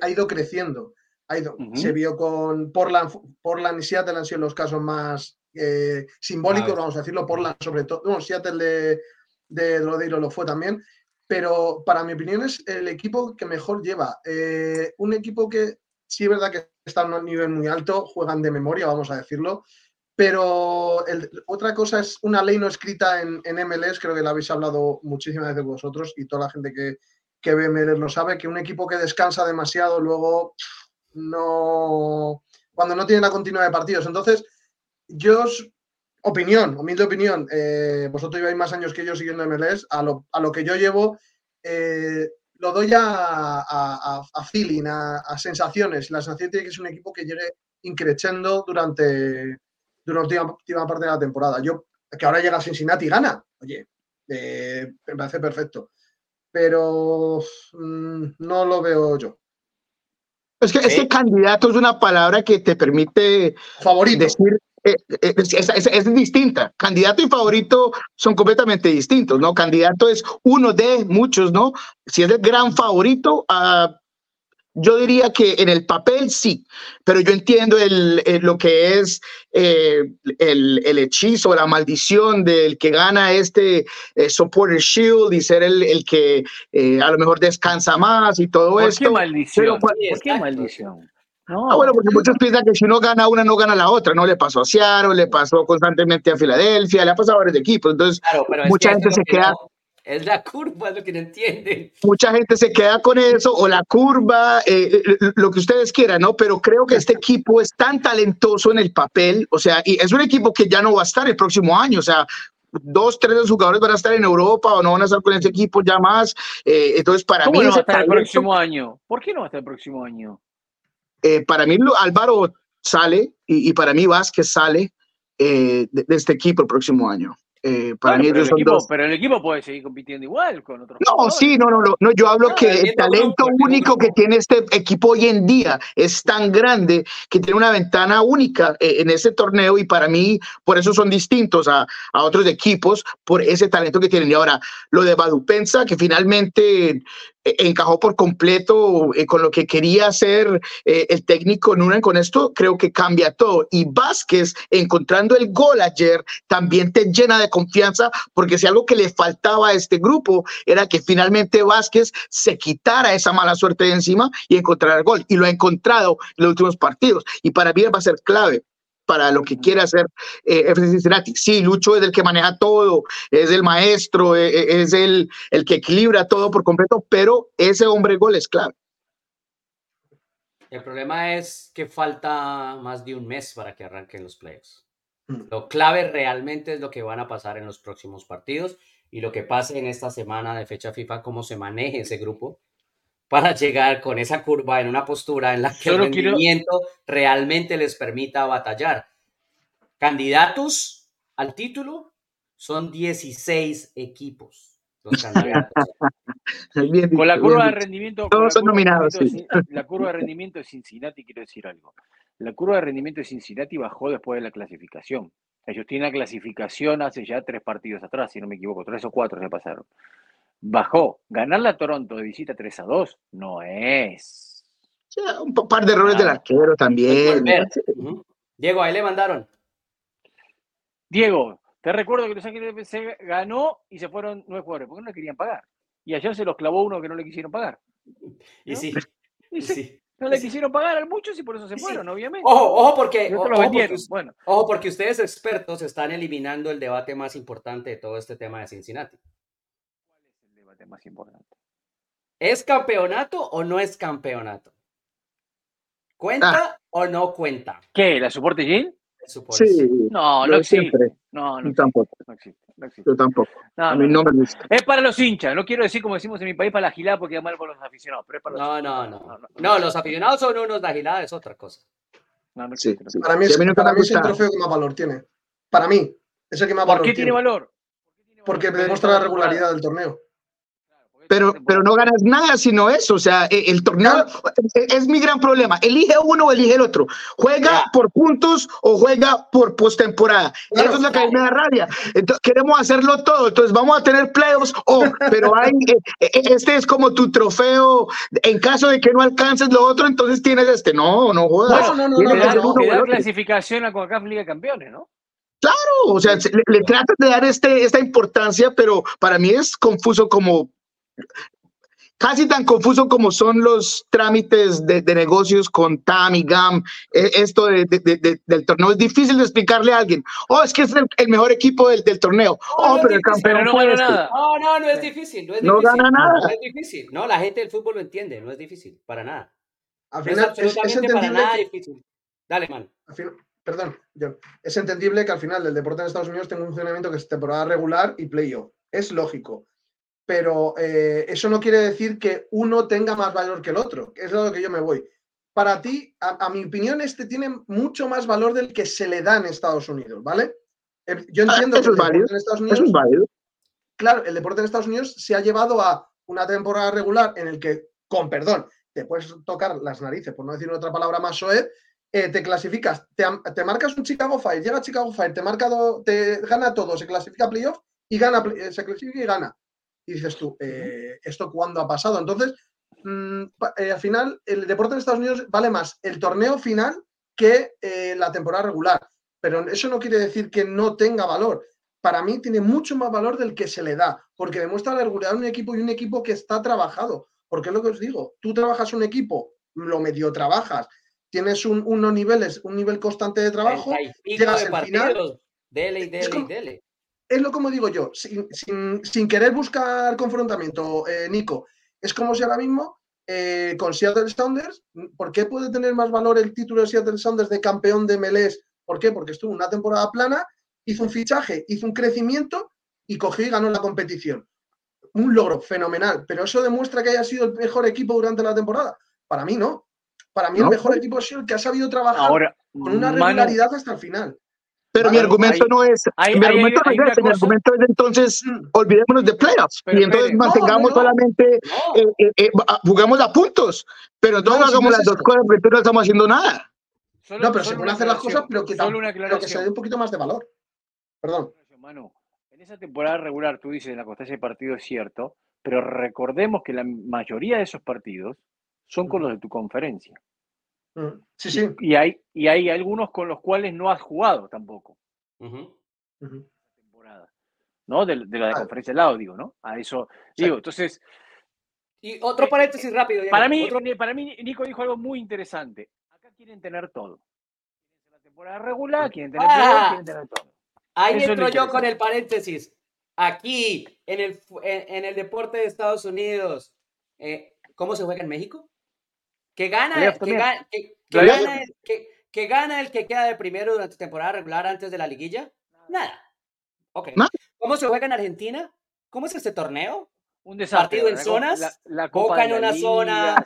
ha ido creciendo. Ha ido, Se vio con Portland, Portland y Seattle han sido los casos más eh, simbólicos, vamos a decirlo, Portland sobre todo, bueno, Seattle de, de lo fue también, pero para mi opinión es el equipo que mejor lleva. Eh, un equipo que sí es verdad que está a un nivel muy alto, juegan de memoria, vamos a decirlo, pero otra cosa es una ley no escrita en, en, MLS, creo que la habéis hablado muchísimas veces vosotros y toda la gente que, que ve MLS lo sabe, que un equipo que descansa demasiado luego no... cuando no tiene la continuidad de partidos. Entonces, yo, opinión, humilde opinión, eh, vosotros lleváis más años que yo siguiendo MLS, a lo, a lo que yo llevo, eh, lo doy a, a, feeling, a, sensaciones. La sensación tiene que es un equipo que llegue increciendo durante durante la última, parte de la temporada. Yo, que ahora llega a Cincinnati y gana, oye, eh, me parece perfecto. Pero mm, no lo veo yo. Es que ese candidato es una palabra que te permite Favorito. decir eh, eh, es, distinta. Candidato y favorito son completamente distintos, ¿no? Candidato es uno de muchos, ¿no? Si es el gran favorito, uh, yo diría que en el papel sí, pero yo entiendo el, lo que es eh, el, el, hechizo, la maldición del que gana este eh, Supporter Shield y ser el, el que eh, a lo mejor descansa más y todo ¿Por esto. Qué maldición? ¿Por qué maldición? No, ah, bueno, porque muchos piensan que si uno gana una, no gana la otra, ¿no? Le pasó a Seattle, le pasó constantemente a Filadelfia, le ha pasado a varios equipos. Entonces, mucha gente se queda. Es la curva lo que no entienden. Mucha gente se queda con eso, o la curva, eh, eh, lo que ustedes quieran, ¿no? Pero creo que este equipo es tan talentoso en el papel, o sea, y es un equipo que ya no va a estar el próximo año, o sea, dos, tres de los jugadores van a estar en Europa o no van a estar con ese equipo ya más. Eh, entonces, para ¿Cómo mí. no va a estar el próximo año? ¿Por qué no va a estar el próximo año? Para mí, Álvaro sale y, para mí Vázquez sale de, este equipo el próximo año. Eh, para mí ellos el equipo, dos. pero el equipo puede seguir compitiendo igual con otros. No, jugadores. sí, no, no, no, no. Yo hablo No, que el talento grupo, único que tiene este equipo hoy en día es tan grande que tiene una ventana única eh, en ese torneo y para mí por eso son distintos a, a otros equipos por ese talento que tienen. Y ahora lo de Badupensa, que finalmente eh, encajó por completo eh, con lo que quería hacer eh, el técnico Nunan. Con esto creo que cambia todo. Y Vázquez, encontrando el gol ayer, también te llena de confianza, porque si algo que le faltaba a este grupo era que finalmente Vázquez se quitara esa mala suerte de encima y encontrara el gol. Y lo ha encontrado en los últimos partidos. Y para mí va a ser clave para lo que quiere hacer eh, FC Cincinnati. Sí, Lucho es el que maneja todo, es el maestro, eh, eh, es el, el que equilibra todo por completo, pero ese hombre gol es clave. El problema es que falta más de un mes para que arranquen los playoffs. Mm. Lo clave realmente es lo que van a pasar en los próximos partidos y lo que pase en esta semana de fecha FIFA, cómo se maneje ese grupo para llegar con esa curva en una postura en la que el rendimiento realmente les permita batallar. Candidatos al título son 16 equipos. Los candidatos. con la curva de rendimiento. Todos son nominados. La curva de rendimiento de Cincinnati, quiero decir algo. La curva de rendimiento de Cincinnati bajó después de la clasificación. Ellos tienen la clasificación hace ya tres partidos atrás, si no me equivoco, tres o cuatro se pasaron bajó. Ganar la Toronto de visita 3 a 2 no es. un par de errores del arquero también. Diego, ahí le mandaron. Diego, te recuerdo que Los Ángeles se ganó y se fueron nueve jugadores, porque no le querían pagar. Y ayer se los clavó uno que no le quisieron pagar. Y sí. No le quisieron pagar a muchos y por eso se fueron, obviamente. Ojo, ojo porque, ojo, porque, bueno. ojo porque ustedes expertos están eliminando el debate más importante de todo este tema de Cincinnati más importante. ¿Es campeonato o no es campeonato? ¿Cuenta ah. o no cuenta? ¿Qué? ¿La soporte Gil? Sí. No, no existe. No, no, tampoco. No existe, Yo tampoco. a mí no me gusta. Es para los hinchas. No quiero decir como decimos en mi país para la gilada porque es mal para los aficionados. Pero es para los no, no, no, no, los aficionados son unos, la gilada es otra cosa. No, no sí, Para mí, es, para mí es el trofeo que más valor tiene. Para mí, es el que más valor tiene. ¿Por qué tiene valor? Porque demuestra la regularidad del torneo pero, pero no ganas nada sino eso. O sea, e, el, torneo e, es, mi gran problema. Elige uno o elige el otro. ¿Juega por puntos o juega por postemporada? eso es lo que me da rabia. Entonces, queremos hacerlo todo. Entonces, vamos a tener playoffs. Oh, pero hay, e, este es como tu trofeo. En caso de que no alcances lo otro, entonces tienes este. No, no jodas. No, no, no. no, no, clasificación a CONCACAF Liga de Campeones, ¿no? Claro, o sea, le, le tratas de dar este, esta importancia, pero para mí es confuso como casi tan confuso como son los trámites de, negocios con TAM y GAM, e, esto del torneo es difícil de explicarle a alguien. Oh, es que es el, mejor equipo del, torneo. Oh, pero el campeón no fue este. No, no, no es difícil. No, es no gana nada. No es difícil. No, la gente del fútbol lo entiende, no es difícil, para nada. Al final, es, absolutamente para nada difícil. Dale, man. perdón, es entendible que al final el deporte en Estados Unidos tenga un funcionamiento que es temporada regular y playoff. Es lógico pero eh, eso no quiere decir que uno tenga más valor que el otro, es lo que yo me voy. Para ti, a, mi opinión, este tiene mucho más valor del que se le da en Estados Unidos, ¿vale? Eh, yo ah, entiendo que el deporte en Estados Unidos. Claro, el deporte en Estados Unidos se ha llevado a una temporada regular en el que, con perdón, te puedes tocar las narices, por no decir otra palabra más soez, eh, te clasificas, te, marcas un Chicago Fire, llega Chicago Fire, te marca te gana todo, se clasifica a playoff y gana, se clasifica y gana y dices tú, eh, ¿esto cuándo ha pasado? Entonces, mm, eh, al final, el deporte en Estados Unidos vale más el torneo final que eh, la temporada regular. Pero eso no quiere decir que no tenga valor. Para mí tiene mucho más valor del que se le da, porque demuestra la regularidad de un equipo y un equipo que está trabajado. Porque es lo que os digo, tú trabajas un equipo, lo medio trabajas, tienes unos niveles, un nivel constante de trabajo, llegas al final. Dele y dele y dele es lo como digo yo, sin, querer buscar confrontamiento, eh, Nico, es como si ahora mismo eh, con Seattle Sounders, ¿por qué puede tener más valor el título de Seattle Sounders de campeón de MLS? ¿Por qué? Porque estuvo una temporada plana, hizo un fichaje, hizo un crecimiento y cogió y ganó la competición. Un logro fenomenal, pero eso demuestra que haya sido el mejor equipo durante la temporada. Para mí no. Para mí el mejor equipo ha sido el que ha sabido trabajar con una regularidad hasta el final. Pero mi argumento no es, mi argumento no es mi argumento es entonces olvidémonos de playoffs y entonces mantengamos solamente, eh, eh, eh, jugamos a puntos, pero no, hagamos las dos cosas porque no estamos haciendo nada. no, pero se pueden hacer las cosas, pero que, que se dé un poquito más de valor. Perdón. Manu, en esa temporada regular, tú dices, en la constancia de partido es cierto, Pero recordemos que la mayoría de esos partidos son con los de tu conferencia. Mm, sí, sí. Y hay, y hay algunos con los cuales no has jugado tampoco. temporada. ¿No? De, la de ah. conferencia del lado, digo, ¿no? A eso digo. Entonces. Y otro eh, paréntesis rápido. Para mí, para mí, Nico dijo algo muy interesante. Acá quieren tener todo. Quieren la temporada regular, quieren tener, ah, quieren tener todo. Ahí entro yo con el paréntesis. Aquí, en el, en, el deporte de Estados Unidos, eh, ¿cómo se juega en México? Que gana, que, gana, que, gana el que queda de primero durante temporada regular antes de la liguilla. Nada. Ok. ¿Cómo se juega en Argentina? ¿Cómo es este torneo? Un desastre. Partido en zonas. La, Boca en una zona,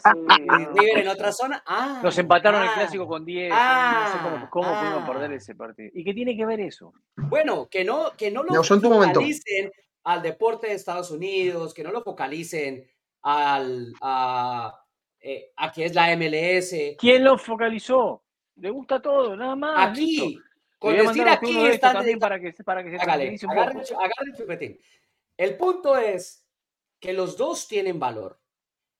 River en otra zona. Ah, Nos empataron el ah. clásico con 10. no sé cómo, cómo pudimos perder ah. ese partido. ¿Y qué tiene que ver eso? Bueno, que no, que no lo focalicen al deporte de Estados Unidos, que no lo focalicen al, a, eh, aquí es la MLS. ¿Quién lo focalizó? Le gusta todo, nada más. Aquí, con decir aquí está también para que, para que se Hágale, agarre, agarre el punto es que los dos tienen valor.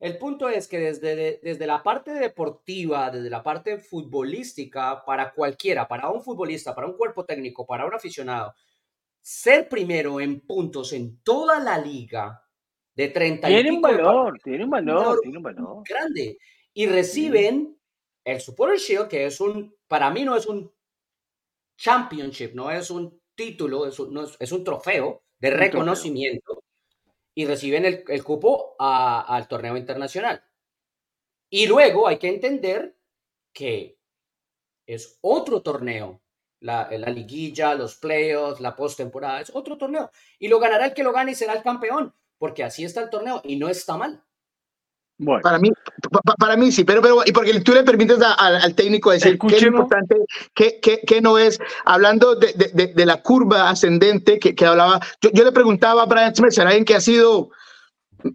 El punto es que desde, desde la parte deportiva, desde la parte futbolística, para cualquiera, para un futbolista, para un cuerpo técnico, para un aficionado, ser primero en puntos en toda la liga de 30 tiene un valor, tiene un valor, tiene un valor grande. Y reciben el Supporter Shield, que es un, para mí no es un championship, no es un título, es un, es, un trofeo de reconocimiento. Y reciben el, el cupo al torneo internacional. Y luego hay que entender que es otro torneo. La, la liguilla, los playoffs, la postemporada, es otro torneo. Y lo ganará el que lo gane y será el campeón porque así está el torneo y no está mal. Bueno. Para mí, para mí sí, pero, pero y porque tú le permites al técnico decir qué es importante, qué, qué, no es. Hablando de, de, de, la curva ascendente que, que hablaba, yo, yo, le preguntaba a Brian Smith, alguien que ha sido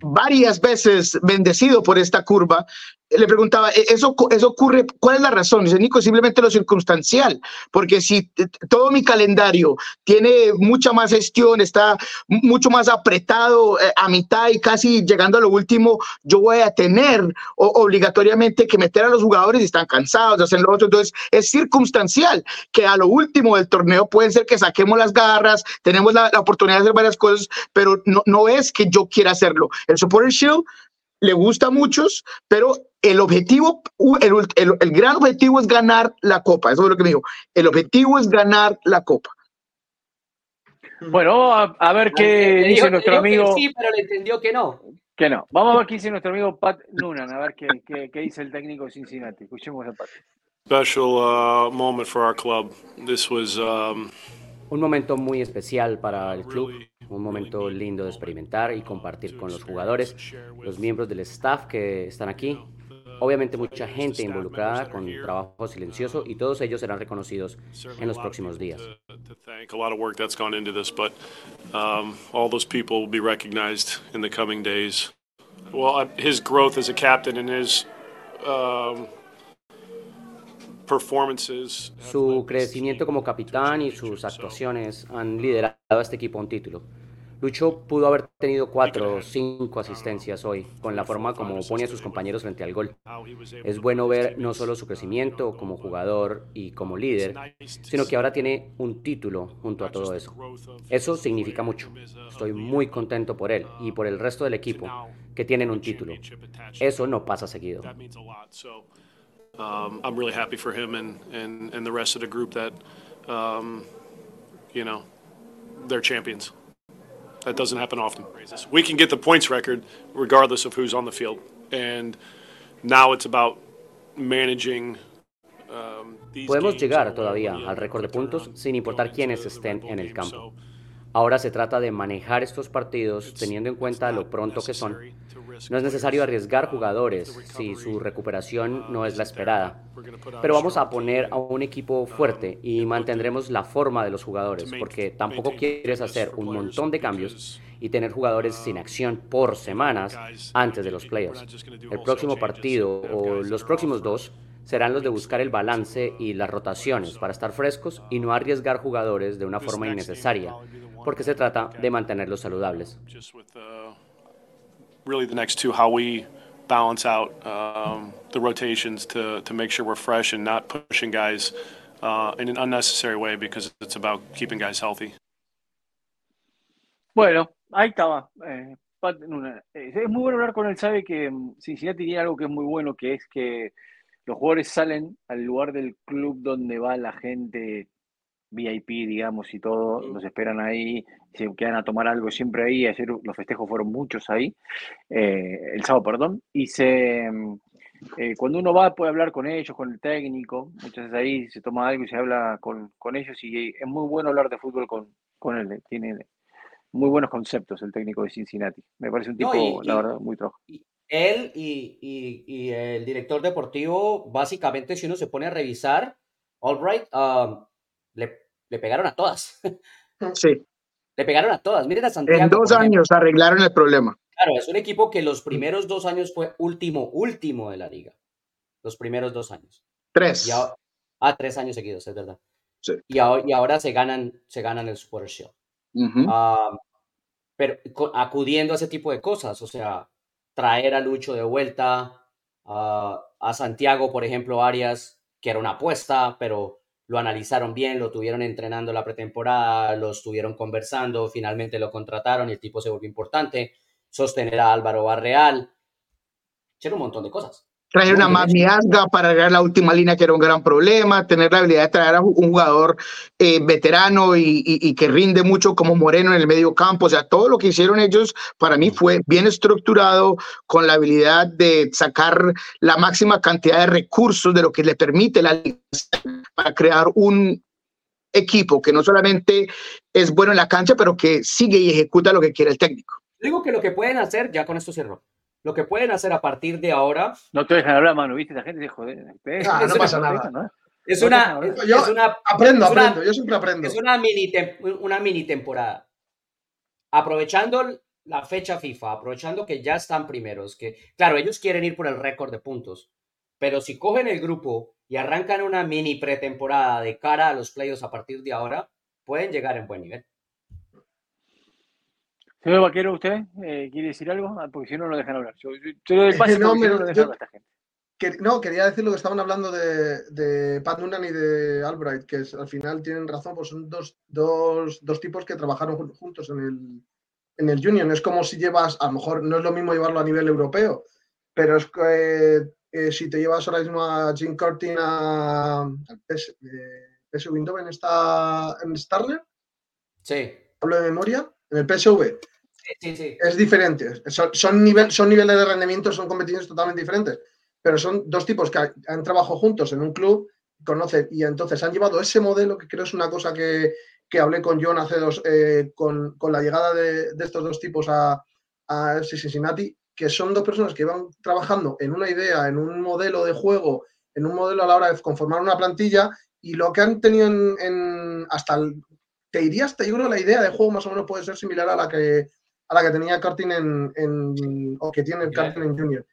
varias veces bendecido por esta curva, le preguntaba, ¿e-, ¿eso, ¿eso ocurre? ¿Cuál es la razón? Dice, Nico, simplemente lo circunstancial, porque si todo mi calendario tiene mucha más gestión, está mucho más apretado eh, a mitad y casi llegando a lo último, yo voy a tener obligatoriamente que meter a los jugadores y están cansados de hacer lo otro. Entonces, es circunstancial que a lo último del torneo puede ser que saquemos las garras, tenemos la, oportunidad de hacer varias cosas, pero no, no es que yo quiera hacerlo. El Supporter Shield le gusta a muchos, pero el objetivo, el, el, gran objetivo es ganar la copa. Eso es lo que me dijo. El objetivo es ganar la copa. Bueno, a, ver qué dice nuestro amigo. sí, pero le entendió que no. Que no. Vamos a ver qué dice nuestro amigo Pat Noonan, a ver qué, qué, qué dice el técnico de Cincinnati. Escuchemos a Pat. Special uh, moment for our club. This was um, un momento muy especial para el club, un momento lindo de experimentar y compartir con los jugadores, los miembros del staff que están aquí. Obviamente mucha gente involucrada con trabajo silencioso y todos ellos serán reconocidos en los próximos días. Well, his growth as a captain and his um, su crecimiento como capitán y sus actuaciones han liderado a este equipo a un título. Lucho pudo haber tenido cuatro o cinco asistencias hoy, con la forma como pone a sus compañeros frente al gol. Es bueno ver no solo su crecimiento como jugador y como líder, sino que ahora tiene un título junto a todo eso. Eso significa mucho. Estoy muy contento por él y por el resto del equipo que tienen un título. Eso no pasa seguido. um, I'm really happy for him and, and, and the rest of the group that, um, you know, they're champions. That doesn't happen often. We can get the points record regardless of who's on the field. And now it's about managing um, Podemos llegar todavía al récord de puntos sin importar quiénes estén en el campo. Ahora se trata de manejar estos partidos teniendo en cuenta lo pronto que son no es necesario arriesgar jugadores si su recuperación no es la esperada. Pero vamos a poner a un equipo fuerte y mantendremos la forma de los jugadores, porque tampoco quieres hacer un montón de cambios y tener jugadores sin acción por semanas antes de los playoffs. El próximo partido o los próximos dos serán los de buscar el balance y las rotaciones para estar frescos y no arriesgar jugadores de una forma innecesaria, porque se trata de mantenerlos saludables. Really the next two how we balance out um, the rotations to to make sure we're fresh and not pushing guys uh, in an unnecessary way because it's about keeping guys healthy. Bueno, ahí estaba. Eh, eh, es muy bueno hablar con él. Sabe que mm, Cincinnati tiene algo que es muy bueno, que es que los jugadores salen al lugar del club donde va la gente VIP, digamos, y todo, los esperan ahí, se quedan a tomar algo siempre ahí, ayer los festejos fueron muchos ahí, eh, el sábado, perdón, y se, mm, eh, cuando uno va puede hablar con ellos, con el técnico, muchas veces ahí se toma algo y se habla con, ellos y es muy bueno hablar de fútbol con, con él, tiene muy buenos conceptos el técnico de Cincinnati, me parece un tipo, la verdad, muy trabajo. Él y, el director deportivo, básicamente, si uno se pone a revisar, Albright, um, le, le pegaron a todas. Sí. Le pegaron a todas. Miren a Santiago. En dos años arreglaron el problema. Claro, es un equipo que los primeros dos años fue último, último de la liga. Los primeros dos años. Tres. ah, tres años seguidos, es verdad. Sí. Y, ahora, y ahora se ganan, se ganan el Super Shield. Ah, pero acudiendo a ese tipo de cosas, o sea, traer a Lucho de vuelta, ah, a Santiago, por ejemplo, Arias, que era una apuesta, pero lo analizaron bien, lo tuvieron entrenando la pretemporada, lo estuvieron conversando, finalmente lo contrataron y el tipo se volvió importante, sostener a Álvaro Barreal, hicieron un montón de cosas. Traer una Miasga para agregar la última línea, que era un gran problema. Tener la habilidad de traer a un jugador eh, veterano y, que rinde mucho como Moreno en el medio campo. O sea, todo lo que hicieron ellos para mí fue bien estructurado, con la habilidad de sacar la máxima cantidad de recursos de lo que le permite la liga para crear un equipo que no solamente es bueno en la cancha, pero que sigue y ejecuta lo que quiere el técnico. Digo que lo que pueden hacer, ya con esto cierro lo que pueden hacer a partir de ahora. No te dejan hablar, mano, viste, la gente se jode. Ah, no pasa nada. Es una, yo aprendo, aprendo, yo siempre aprendo. Es una mini, una mini temporada. Aprovechando la fecha FIFA, aprovechando que ya están primeros, que claro, ellos quieren ir por el récord de puntos, pero si cogen el grupo y arrancan una mini pretemporada de cara a los playoffs a partir de ahora, pueden llegar en buen nivel. Señor Vaquero, ¿usted eh, quiere decir algo? Ah, porque si no, no lo dejan hablar. Yo, yo, yo no, no, a esta gente. Que, no, quería decir lo que estaban hablando de, de Pat Noonan y de Albright, que al final tienen razón, pues son dos, dos, dos tipos que trabajaron juntos en el, en el Union. Es como si llevas, a lo mejor no es lo mismo llevarlo a nivel europeo, pero es que eh, si te llevas ahora mismo a Jim Curtin a, al PS, eh, Windows en, esta, en Starner. Sí. Hablo de memoria en el PSV. Es diferente. Son, nivel, son niveles de rendimiento, son competiciones totalmente diferentes. Pero son dos tipos que han trabajado juntos en un club, conocen y entonces han llevado ese modelo, que creo es una cosa que, hablé con John hace dos, eh, con, la llegada de, estos dos tipos a, a Cincinnati, que son dos personas que iban trabajando en una idea, en un modelo de juego, en un modelo a la hora de conformar una plantilla y lo que han tenido en, hasta el, te dirías, te digo, la idea de juego más o menos puede ser similar a la que, a la que tenía Karting en, o que tiene el Karting en Junior.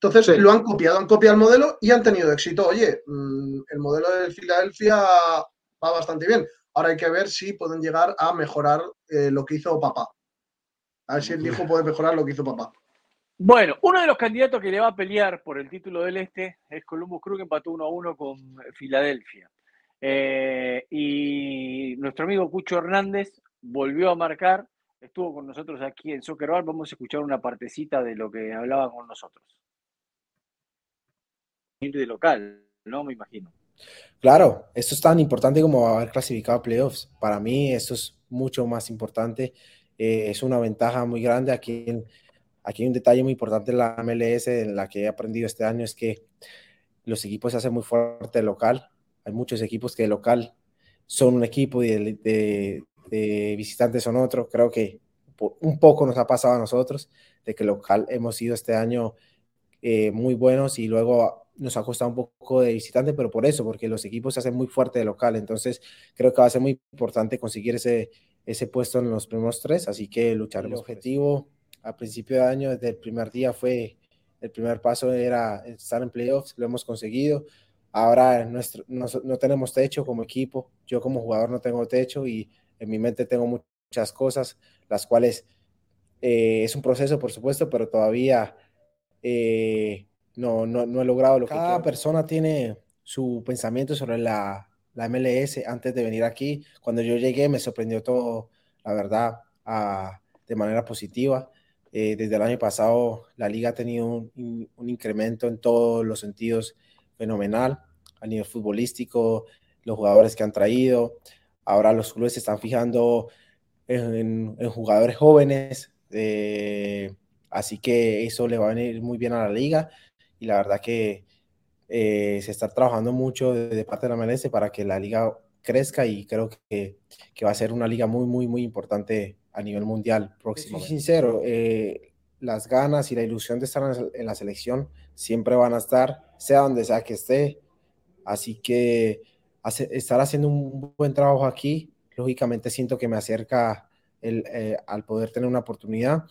Entonces lo han copiado, han copiado el modelo y han tenido éxito. Oye, mm, el modelo de Filadelfia va bastante bien. Ahora hay que ver si pueden llegar a mejorar eh, lo que hizo papá. A ver si el hijo puede mejorar lo que hizo papá. Bueno, uno de los candidatos que le va a pelear por el título del Este es Columbus Crew, que empató 1 a 1 con Filadelfia. Eh, y nuestro amigo Cucho Hernández volvió a marcar, estuvo con nosotros aquí en Soccer Bar. Vamos a escuchar una partecita de lo que hablaba con nosotros. De local, ¿no? Me imagino. Claro, esto es tan importante como haber clasificado playoffs. Para mí, esto es mucho más importante. Eh, es una ventaja muy grande. Aquí, aquí hay un detalle muy importante en la MLS, en la que he aprendido este año, es que los equipos se hacen muy fuerte local hay muchos equipos que de local son un equipo y de, visitantes son otro. Creo que un poco nos ha pasado a nosotros, de que local hemos sido este año eh, muy buenos y luego nos ha costado un poco de visitante, pero por eso, porque los equipos se hacen muy fuerte de local. Entonces, creo que va a ser muy importante conseguir ese, ese puesto en los primeros tres, así que luchar. El objetivo a principio de año, desde el primer día, fue el primer paso era estar en playoffs, lo hemos conseguido. Ahora nuestro, no, no, tenemos techo como equipo, yo como jugador no tengo techo y en mi mente tengo muchas cosas, las cuales Eh, es un proceso, por supuesto, pero todavía eh, no, no, no, he logrado lo que Cada persona tiene su pensamiento sobre la, la, MLS antes de venir aquí. Cuando yo llegué me sorprendió todo, la verdad, de manera positiva. Eh, desde el año pasado la liga ha tenido un, un, incremento en todos los sentidos fenomenal a nivel futbolístico, los jugadores que han traído. Ahora los clubes se están fijando en, en jugadores jóvenes, eh, así que eso le va a venir muy bien a la liga y la verdad que eh, se está trabajando mucho de, parte de la MLS para que la liga crezca y creo que, que, va a ser una liga muy, muy, muy importante a nivel mundial próximo. sincero, eh, las ganas y la ilusión de estar en la selección siempre van a estar, sea donde sea que esté. Así que estar haciendo un buen trabajo aquí, lógicamente siento que me acerca eh, al poder tener una oportunidad,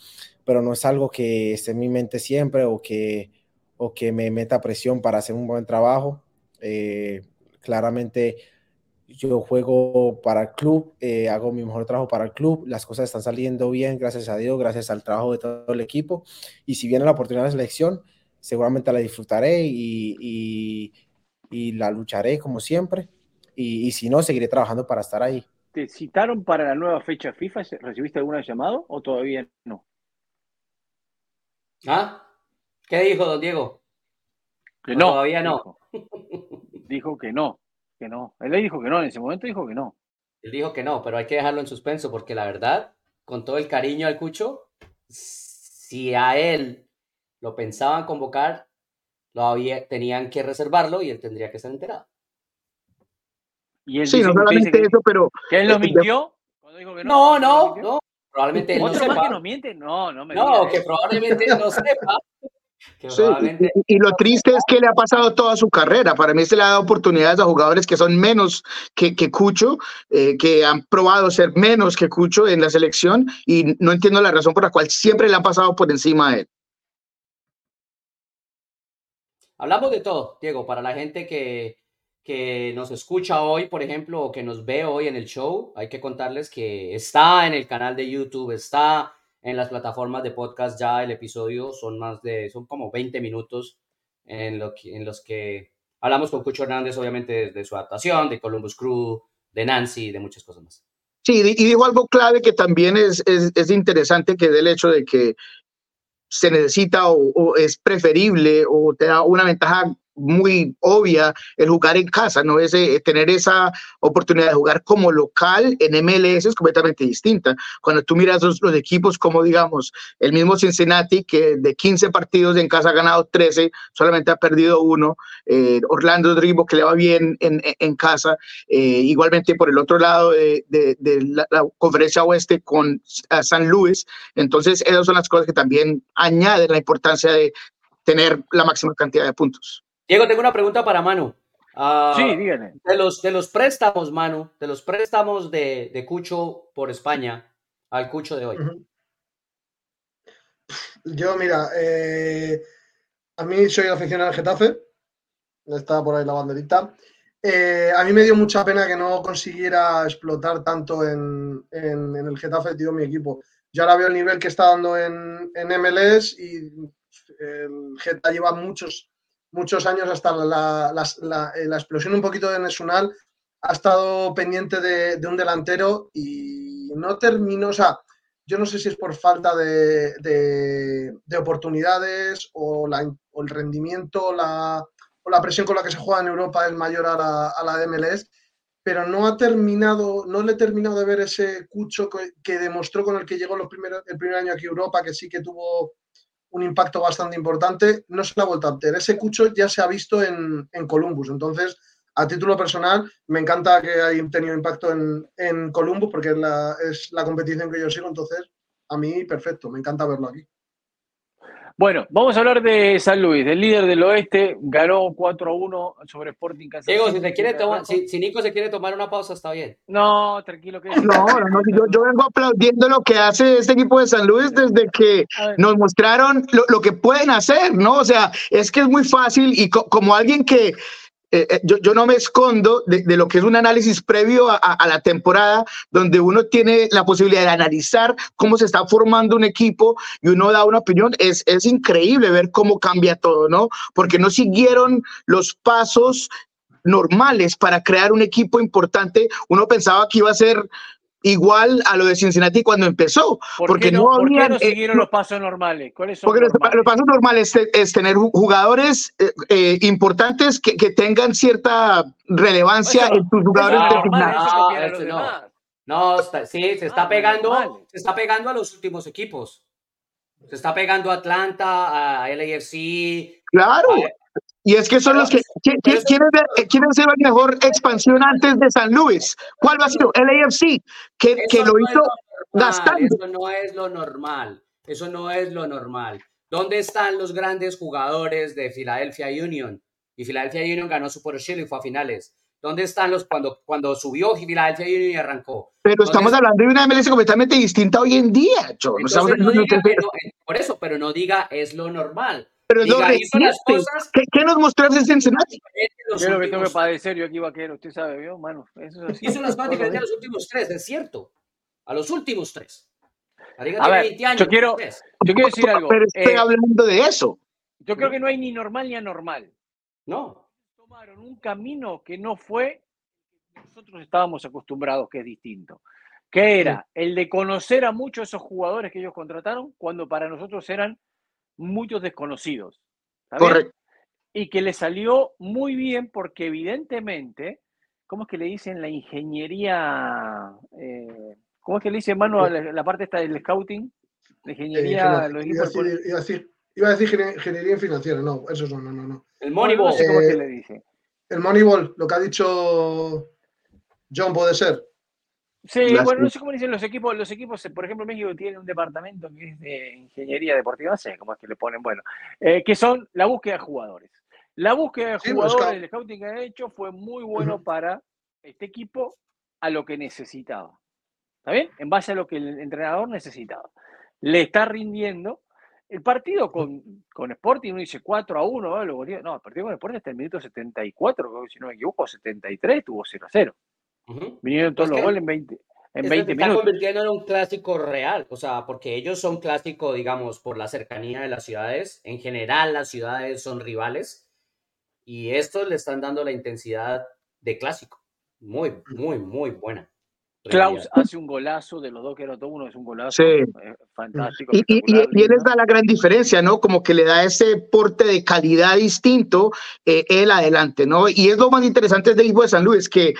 pero no es algo que esté en mi mente siempre o que, o que me meta presión para hacer un buen trabajo. Eh, claramente yo juego para el club, eh, hago mi mejor trabajo para el club, las cosas están saliendo bien, gracias a Dios, gracias al trabajo de todo el equipo, y si viene la oportunidad de selección, seguramente la disfrutaré y, y, la lucharé como siempre, y, y si no, seguiré trabajando para estar ahí. ¿Te citaron para la nueva fecha FIFA? ¿Recibiste alguna llamado o todavía no? ¿Ah? ¿Qué dijo don Diego? Que no. Todavía no. Dijo, que no, que no. Él le dijo que no, en ese momento dijo que no. Él dijo que no, pero hay que dejarlo en suspenso porque la verdad, con todo el cariño al Cucho, si a él lo pensaban convocar, lo había, tenían que reservarlo y él tendría que ser enterado sí, no solamente eso, pero... ¿Que él lo mintió? no, no, no, Probablemente él no sepa. que no miente? No, no me No, que probablemente él no sepa. Sí, y, lo triste es que le ha pasado toda su carrera. Para mí se le ha dado oportunidades a jugadores que son menos que, que Cucho, eh, que han probado ser menos que Cucho en la selección y no entiendo la razón por la cual siempre le ha pasado por encima a él. Hablamos de todo, Diego, para la gente que, que nos escucha hoy, por ejemplo, o que nos ve hoy en el show, hay que contarles que está en el canal de YouTube, está en las plataformas de podcast ya el episodio, son más de, son como 20 minutos en, lo en los que hablamos con Cucho Hernández, obviamente, de su adaptación, de Columbus Crew, de Nancy, de muchas cosas más. Sí, y dijo algo clave que también es, es, es interesante, que es el hecho de que se necesita o, o, es preferible o te da una ventaja muy obvia el jugar en casa, ¿no? Ese, eh, tener esa oportunidad de jugar como local en MLS es completamente distinta. Cuando tú miras los, equipos como, digamos, el mismo Cincinnati, que de 15 partidos en casa ha ganado 13, solamente ha perdido uno, eh, Orlando Dribo, que le va bien en, en casa, eh, igualmente por el otro lado de, de, la, la, conferencia oeste con San Luis, entonces esas son las cosas que también añaden la importancia de tener la máxima cantidad de puntos. Diego, tengo una pregunta para Manu. Uh, sí, dígame. De los, de los préstamos, Manu, de los préstamos de, de Cucho por España al Cucho de hoy. Yo, mira, eh, a mí soy aficionado al Getafe, está por ahí la banderita. Eh, a mí me dio mucha pena que no consiguiera explotar tanto en, en, en, el Getafe, tío, mi equipo. Yo ahora veo el nivel que está dando en, en MLS y el Getafe lleva muchos muchos años hasta la, la, eh, la, explosión un poquito de Nesunal, ha estado pendiente de, de, un delantero y no terminó, o sea, yo no sé si es por falta de, de, de oportunidades o, o, el rendimiento la, o la presión con la que se juega en Europa es mayor a la, a la de MLS, pero no ha terminado, no le he terminado de ver ese cucho que, que demostró con el que llegó los primeros, el primer año aquí a Europa, que sí que tuvo un impacto bastante importante, no se la ha vuelto a obtener. Ese cucho ya se ha visto en, en Columbus, entonces a título personal, me encanta que haya tenido impacto en, en Columbus porque es la, es la, competición que yo sigo, entonces a mí perfecto, me encanta verlo aquí. Bueno, vamos a hablar de San Luis, del líder del oeste, ganó 4 a 1 sobre Sporting Kansas Diego, si, te quiere tomar, si, si, Nico se quiere tomar una pausa, está bien. No, tranquilo que No, no, yo, yo, vengo aplaudiendo lo que hace este equipo de San Luis desde que nos mostraron lo, lo, que pueden hacer, ¿no? O sea, es que es muy fácil y co como alguien que eh, eh, yo, no me escondo de, lo que es un análisis previo a, la temporada, donde uno tiene la posibilidad de analizar cómo se está formando un equipo y uno da una opinión. Es, es increíble ver cómo cambia todo, ¿no? Porque no siguieron los pasos normales para crear un equipo importante. Uno pensaba que iba a ser igual a lo de Cincinnati cuando empezó. porque no, no eh, siguieron los pasos normales? ¿Cuáles porque Los, pasos normales es, tener jugadores eh, eh, importantes que, que, tengan cierta relevancia en tus jugadores no, no, sí, se está ah, pegando, se está pegando a los últimos equipos. Se está pegando a Atlanta, a LAFC. Claro. Y es que son los que quieren, quieren ser la mejor expansión antes de San Luis. ¿Cuál va ser? El AFC, que, que lo hizo gastando. Eso no es lo normal. Eso no es lo normal. ¿Dónde están los grandes jugadores de Philadelphia Union? Y Philadelphia Union ganó su Super Shield y fue a finales. ¿Dónde están los cuando, cuando subió Philadelphia Union y arrancó? Pero estamos hablando de una MLS completamente distinta hoy en día, por eso, pero no diga es lo normal. Pero no ¿Qué, ¿Qué, nos mostraste en Cincinnati? Yo lo que tengo que padecer yo aquí vaquero, usted sabe, ¿vio, mano? Eso es Hizo las más diferentes a los últimos tres, es cierto. A los últimos tres. A ver, yo quiero, yo quiero decir algo. Pero estoy eh, hablando de eso. Yo creo que no hay ni normal ni anormal. No. Tomaron un camino que no fue nosotros estábamos acostumbrados, que es distinto. Que era el de conocer a muchos de esos jugadores que ellos contrataron cuando para nosotros eran muchos desconocidos. Correcto. Y que le salió muy bien porque evidentemente, ¿cómo es que le dicen la ingeniería? Eh, ¿Cómo es que le dicen, mano, la, parte esta del scouting? La ingeniería... Eh, iba, a decir, iba, a decir, ingeniería financiera, no, eso no, no, no. El Moneyball. No sé cómo se le dice. El Moneyball, lo que ha dicho John puede ser. Sí, bueno, no sé cómo dicen los equipos. Los equipos, por ejemplo, México tiene un departamento que es de ingeniería deportiva, no sé cómo es que le ponen, bueno, eh, que son la búsqueda de jugadores. La búsqueda de jugadores, el scouting que ha hecho fue muy bueno para este equipo a lo que necesitaba. ¿Está bien? En base a lo que el entrenador necesitaba. Le está rindiendo. El partido con, con Sporting uno dice 4 a 1, ¿no? no, el partido con Sporting hasta el minuto 74, si no me equivoco, 73, tuvo 0 a 0. Vinieron todos los goles en 20, en 20 minutos. Está convirtiendo en un clásico real, o sea, porque ellos son clásico, digamos, por la cercanía de las ciudades. En general, las ciudades son rivales y estos le están dando la intensidad de clásico. Muy, muy, muy buena. Klaus hace un golazo de los dos que era todo uno, es un golazo eh, fantástico. Y, y, y, él les da la gran diferencia, ¿no? Como que le da ese porte de calidad distinto eh, él adelante, ¿no? Y es lo más interesante del equipo de San Luis, que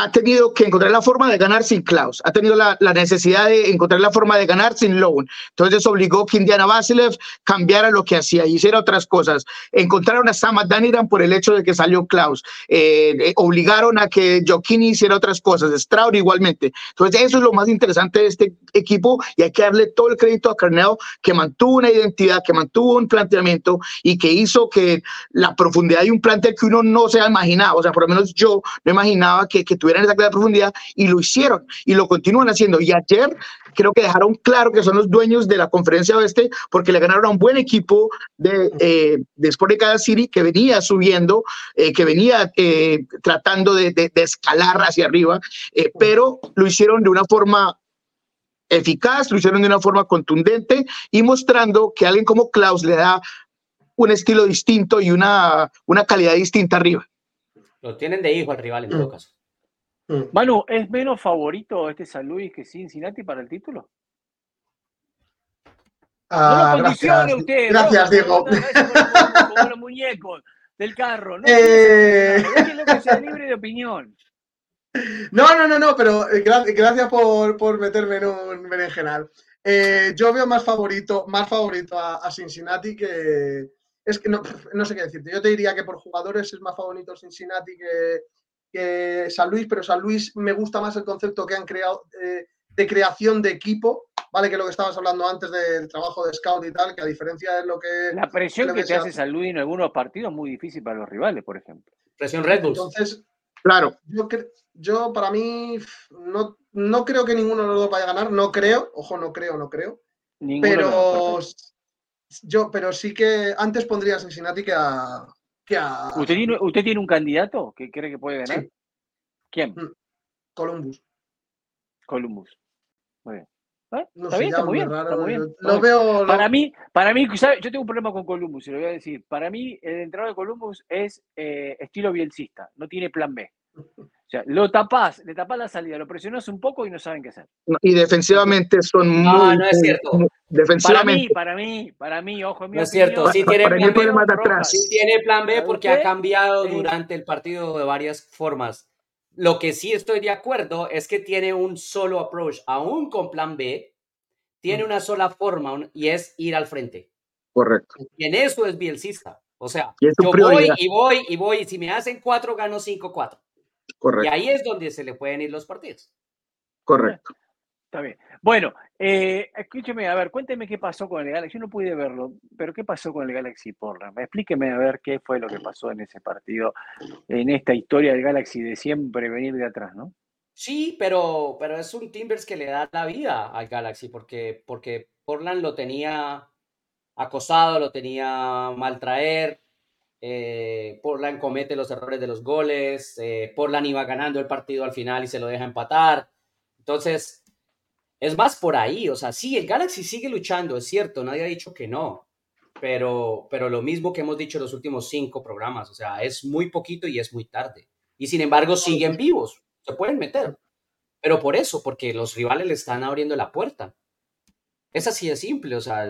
ha tenido que encontrar la forma de ganar sin Klaus, ha tenido la, necesidad de encontrar la forma de ganar sin Lowen. Entonces obligó que Indiana Basilev cambiara lo que hacía hiciera otras cosas. Encontraron a Sam Daniran por el hecho de que salió Klaus. Eh, eh, obligaron a que Jokini hiciera otras cosas, Stroud igualmente. Entonces eso es lo más interesante de este equipo y hay que darle todo el crédito a Carneo que mantuvo una identidad, que mantuvo un planteamiento y que hizo que la profundidad de un plantel que uno no se ha imaginado, o sea, por lo menos yo no imaginaba que, que tuvieran esa clase de profundidad y lo hicieron y lo continúan haciendo. Y ayer creo que dejaron claro que son los dueños de la conferencia oeste porque le ganaron a un buen equipo de, eh, de Sport de cada City que venía subiendo, eh, que venía eh, tratando de, de, escalar hacia arriba, eh, pero lo hicieron de una forma eficaz, lo hicieron de una forma contundente y mostrando que alguien como Klaus le da un estilo distinto y una, una calidad distinta arriba. Lo tienen de hijo al rival en todo caso. Mm. Manu, ¿es menos favorito este San Luis que Cincinnati para el título? Ah, no gracias, usted, gracias Diego. Como los muñecos del carro. No, eh... que sea libre de opinión. No, no, no, no, pero eh, gracias por, por meterme en un berenjenal. Eh, yo veo más favorito, más favorito a, a, Cincinnati que. Es que no, no sé qué decirte. Yo te diría que por jugadores es más favorito Cincinnati que, San Luis, pero San Luis me gusta más el concepto que han creado eh, de creación de equipo, ¿vale? Que lo que estabas hablando antes del trabajo de scout y tal, que a diferencia de lo que... La presión que, te hace San Luis en algunos partidos es muy difícil para los rivales, por ejemplo. Presión Red Bull. Entonces, claro, yo, yo para mí no, no creo que ninguno de los dos vaya a ganar, no creo, ojo, no creo, no creo. pero yo, pero sí que antes pondría a Cincinnati que a, ¿Usted, tiene, ¿Usted tiene un candidato que cree que puede ganar? ¿Quién? Mm. Columbus. Columbus. Muy bien. ¿Eh? está, bien, está, muy bien, está muy bien, Lo veo. Para mí, para mí, yo tengo un problema con Columbus, y lo voy a decir. Para mí, el entrenador de Columbus es eh, estilo bielcista, no tiene plan B. O sea, lo tapás, le tapás la salida, lo presionás un poco y no saben qué hacer. y defensivamente son muy. No, no es cierto. Defensivamente. Para mí, para mí, para mí, ojo, No es cierto, sí tiene, plan B, sí tiene plan B porque ha cambiado durante el partido de varias formas. Lo que sí estoy de acuerdo es que tiene un solo approach, aún con plan B, tiene mm. una sola forma y es ir al frente. Correcto. Y en eso es bielcista. O sea, yo voy y voy y voy, y si me hacen cuatro, gano cinco, cuatro. Correcto. Y ahí es donde se le pueden ir los partidos. Correcto. Está bien. Bueno, eh, escúcheme, a ver, cuénteme qué pasó con el Galaxy. Yo no pude verlo, pero ¿qué pasó con el Galaxy Portland? Explíqueme a ver qué fue lo que pasó en ese partido, en esta historia del Galaxy de siempre venir de atrás, ¿no? Sí, pero, pero es un Timbers que le da la vida al Galaxy, porque, porque Portland lo tenía acosado, lo tenía mal traer, eh, Portland comete los errores de los goles, eh, Portland iba ganando el partido al final y se lo deja empatar. Entonces, es más por ahí, o sea, sí, el Galaxy sigue luchando, es cierto, nadie ha dicho que no, pero, pero lo mismo que hemos dicho en los últimos cinco programas, o sea, es muy poquito y es muy tarde. Y sin embargo, siguen vivos, se pueden meter. Pero por eso, porque los rivales le están abriendo la puerta. Es así de simple, o sea,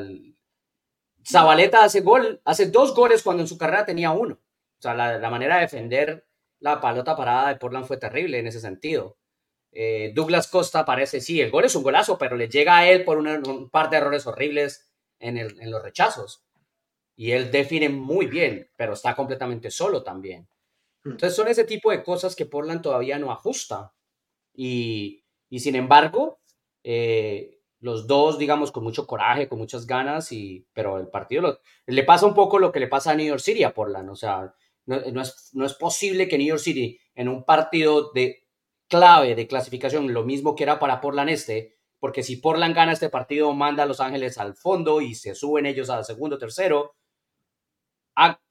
Zabaleta hace gol, hace dos goles cuando en su carrera tenía uno. O sea, la, manera de defender la palota parada de Portland fue terrible en ese sentido. Eh, Douglas Costa parece, sí, el gol es un golazo, pero le llega a él por un par de errores horribles en, en, los rechazos. Y él define muy bien, pero está completamente solo también. Hmm. Entonces son ese tipo de cosas que Portland todavía no ajusta. Y, y sin embargo, eh, los dos, digamos, con mucho coraje, con muchas ganas, y, pero el partido le pasa un poco lo que le pasa a New York City a Portland. O sea, no, es, no es posible que New York City en un partido de clave de clasificación, lo mismo que era para Portland este, porque si Portland gana este partido, manda a Los Ángeles al fondo y se suben ellos al segundo, tercero,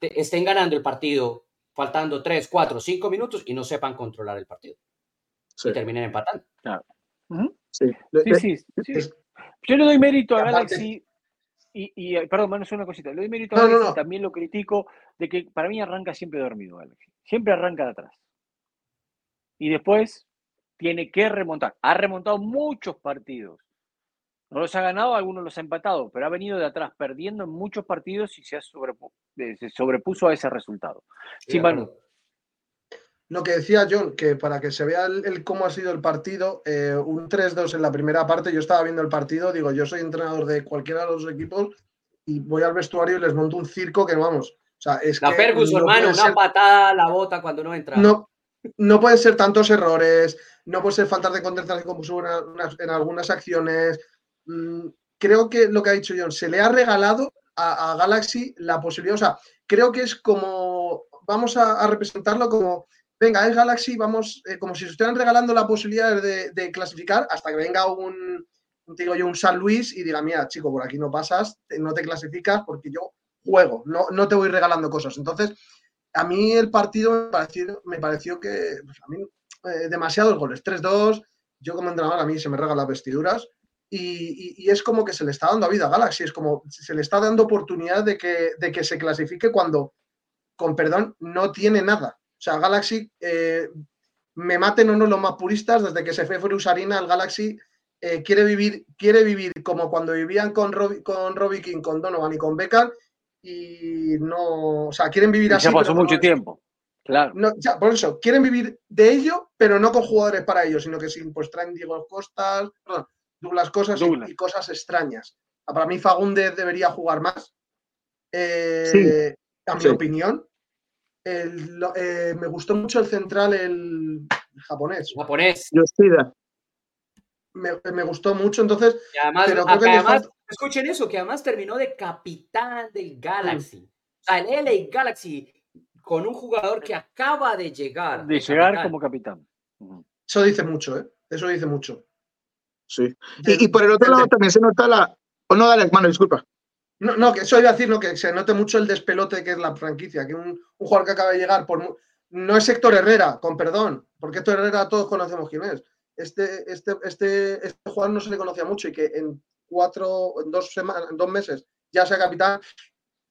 estén ganando el partido faltando 3, 4, 5 minutos y no sepan controlar el partido. Y terminen empatando. Sí, sí, sí, Yo le doy mérito a Galaxy. Y, y, eh, perdón, menos una cosita. Le doy mérito a Galaxy, también lo critico, de que para mí arranca siempre dormido Galaxy. Siempre arranca de atrás. Y después tiene que remontar. Ha remontado muchos partidos. No los ha ganado, algunos los ha empatado, pero ha venido de atrás, perdiendo en muchos partidos y se, ha eh, se sobrepuso a ese resultado. Sí, Manu. Lo que decía John, que para que se vea el, cómo ha sido el partido, eh, un 3-2 en la primera parte, yo estaba viendo el partido, digo, yo soy entrenador de cualquiera de los equipos y voy al vestuario y les monto un circo que vamos. O sea, es la Ferguson, hermano, una patada a la bota cuando no entra. No, no pueden ser tantos errores, no puede ser falta de concentración como en algunas acciones. Mm, creo que lo que ha dicho John, se le ha regalado a, Galaxy la posibilidad, o sea, creo que es como, vamos a representarlo como venga, es Galaxy, vamos, eh, como si se estuvieran regalando la posibilidad de, clasificar hasta que venga un, digo yo, un San Luis y diga, mira, chico, por aquí no pasas, no te clasificas porque yo juego, no, no te voy regalando cosas. Entonces, a mí el partido me pareció, me pareció que, pues, eh, demasiados goles, 3-2, yo como entrenador a mí se me regalan las vestiduras. Y, es como que se le está dando vida a Galaxy, es como se le está dando oportunidad de que, de que se clasifique cuando, con perdón, no tiene nada. O sea, Galaxy, eh, me maten o no los más puristas, desde que se fue Frusarina, el Galaxy eh, quiere, vivir, quiere vivir como cuando vivían con, con Robbie King, con Donovan y con Beckham, y no, o sea, quieren vivir así. Ya pasó mucho tiempo. Claro. No, por eso, quieren vivir de ello, pero no con jugadores para ello, sino que sí, pues traen Diego Costas, perdón, Douglas Cosas Y, cosas extrañas. Para mí, Fagundes debería jugar más. Eh, a mi opinión. Eh, me gustó mucho el central, el japonés. Japonés. Me, me, gustó mucho, entonces. además, escuchen eso, que además terminó de capitán del Galaxy. O sea, el LA Galaxy con un jugador que acaba de llegar. De, llegar como capitán. Eso dice mucho, ¿eh? Eso dice mucho. Sí. y, por el otro lado también se nota la. O no, dale, mano, disculpa. No, no, que eso iba a decir, no, que se note mucho el despelote que es la franquicia, que un, jugador que acaba de llegar, por, no es Héctor Herrera, con perdón, porque Héctor Herrera todos conocemos quién es. Este, este, este, este jugador no se le conocía mucho y que en cuatro, dos, semanas, dos meses ya sea capitán,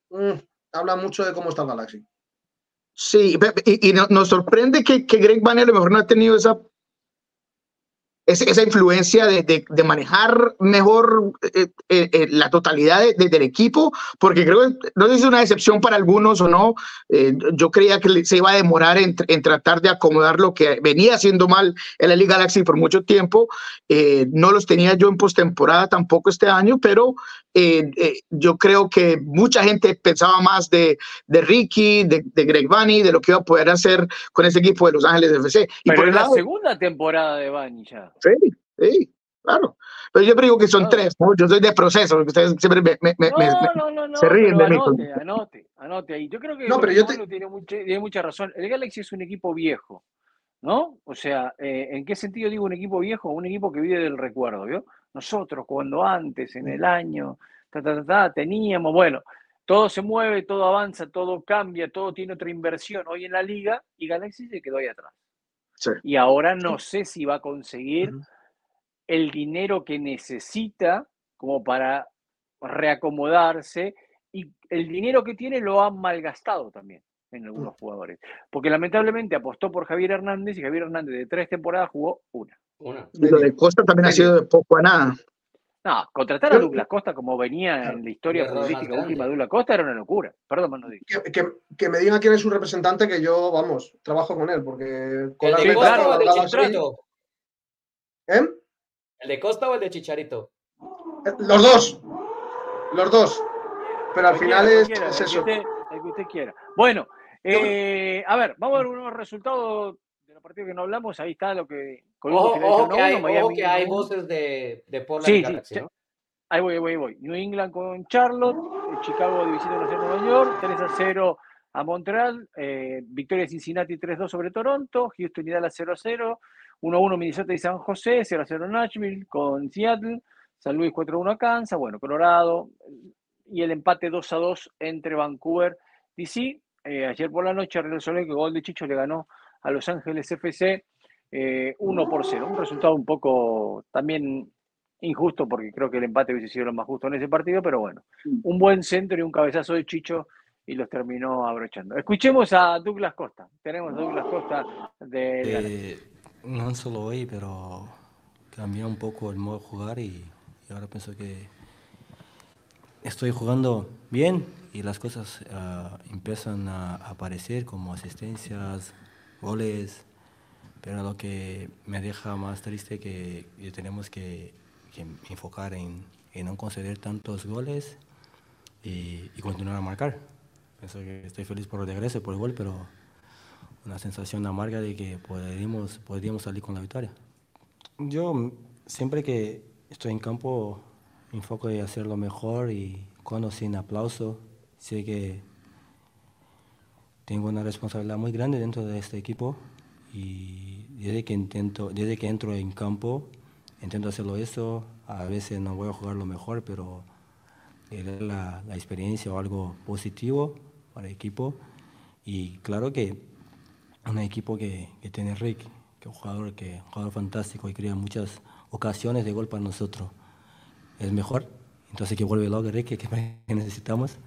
mm, habla mucho de cómo está el Galaxy. Sí, y, nos sorprende que, que Greg Banner a lo mejor no ha tenido esa esa influencia de, manejar mejor eh, eh, eh, la totalidad del equipo, porque creo que no es una decepción para algunos o no. yo creía que se iba a demorar en, tratar de acomodar lo que venía haciendo mal en la Liga Galaxy por mucho tiempo. no los tenía yo en postemporada tampoco este año, pero yo creo que mucha gente pensaba más de, de Ricky, de, Greg Vanney, de lo que iba a poder hacer con ese equipo de Los Ángeles FC. Y por la segunda temporada de Vanney ya. Sí, sí, claro. Pero yo digo que son tres, Yo soy de proceso, porque ustedes siempre me, me, no, no, no, se ríen de mí. Anote, anote, anote ahí. Yo creo que no, pero yo tiene, mucha, tiene mucha razón. El Galaxy es un equipo viejo, ¿no? O sea, eh, ¿en qué sentido digo un equipo viejo? Un equipo que vive del recuerdo, ¿vio? Nosotros, cuando antes, en el año, ta, ta, ta, teníamos, bueno, todo se mueve, todo avanza, todo cambia, todo tiene otra inversión hoy en la liga y Galaxy se quedó ahí atrás. Y ahora no sé si va a conseguir el dinero que necesita como para reacomodarse y el dinero que tiene lo ha malgastado también en algunos jugadores. Porque lamentablemente apostó por Javier Hernández y Javier Hernández de tres temporadas jugó una. Y lo de Costa también ha sido de poco a nada. No, contratar a Douglas Costa como venía en la historia política última de Douglas Costa era una locura. Perdón, Manu. Que, que, que, me diga quién es su representante, que yo, vamos, trabajo con él, porque con ¿El de Costa o el de Chicharito? ¿Eh? ¿El de Costa o el de Chicharito? Eh, los dos. Los dos. Pero al final es, eso. El que, usted, quiera. Bueno, eh, a ver, vamos a ver unos resultados de los partidos que no hablamos. Ahí está lo que Ojo, que, hay, voces de, de Portland sí, ¿no? Ahí voy, ahí voy, ahí voy. New England con Charlotte, eh, Chicago de visita a Nueva York, 3 a 0 a Montreal, eh, victoria de Cincinnati 3-2 sobre Toronto, Houston y Dallas 0 a 0, 1-1 Minnesota y San José, 0 a 0 Nashville con Seattle, San Luis 4 1 a Kansas, bueno, Colorado, y el empate 2 a 2 entre Vancouver DC. Eh, ayer por la noche, Real Soler, que gol de Chicho le ganó a Los Ángeles FC eh, 1 por 0. Un resultado un poco también injusto porque creo que el empate hubiese sido lo más justo en ese partido, pero bueno, un buen centro y un cabezazo de Chicho y los terminó abrochando. Escuchemos a Douglas Costa. Tenemos a Douglas Costa de... Eh, no solo hoy, pero cambió un poco el modo de jugar y, ahora pienso que estoy jugando bien y las cosas uh, empiezan a aparecer como asistencias, goles, pero lo que me deja más triste que, que tenemos que, enfocar en, no conceder tantos goles y, continuar a marcar. Pienso que estoy feliz por el regreso, por el gol, pero una sensación amarga de que podríamos, podríamos salir con la victoria. Yo siempre que estoy en campo enfoco en hacerlo mejor y cuando sin aplauso sé que tengo una responsabilidad muy grande dentro de este equipo y desde que intento, desde que entro en campo, intento hacerlo eso. A veces no voy a jugar lo mejor, pero la, la experiencia o algo positivo para el equipo. Y claro que un equipo que, que tiene Rick, que es un jugador, que, un jugador fantástico y crea muchas ocasiones de gol para nosotros, es mejor. Entonces que vuelve luego Rick, que necesitamos,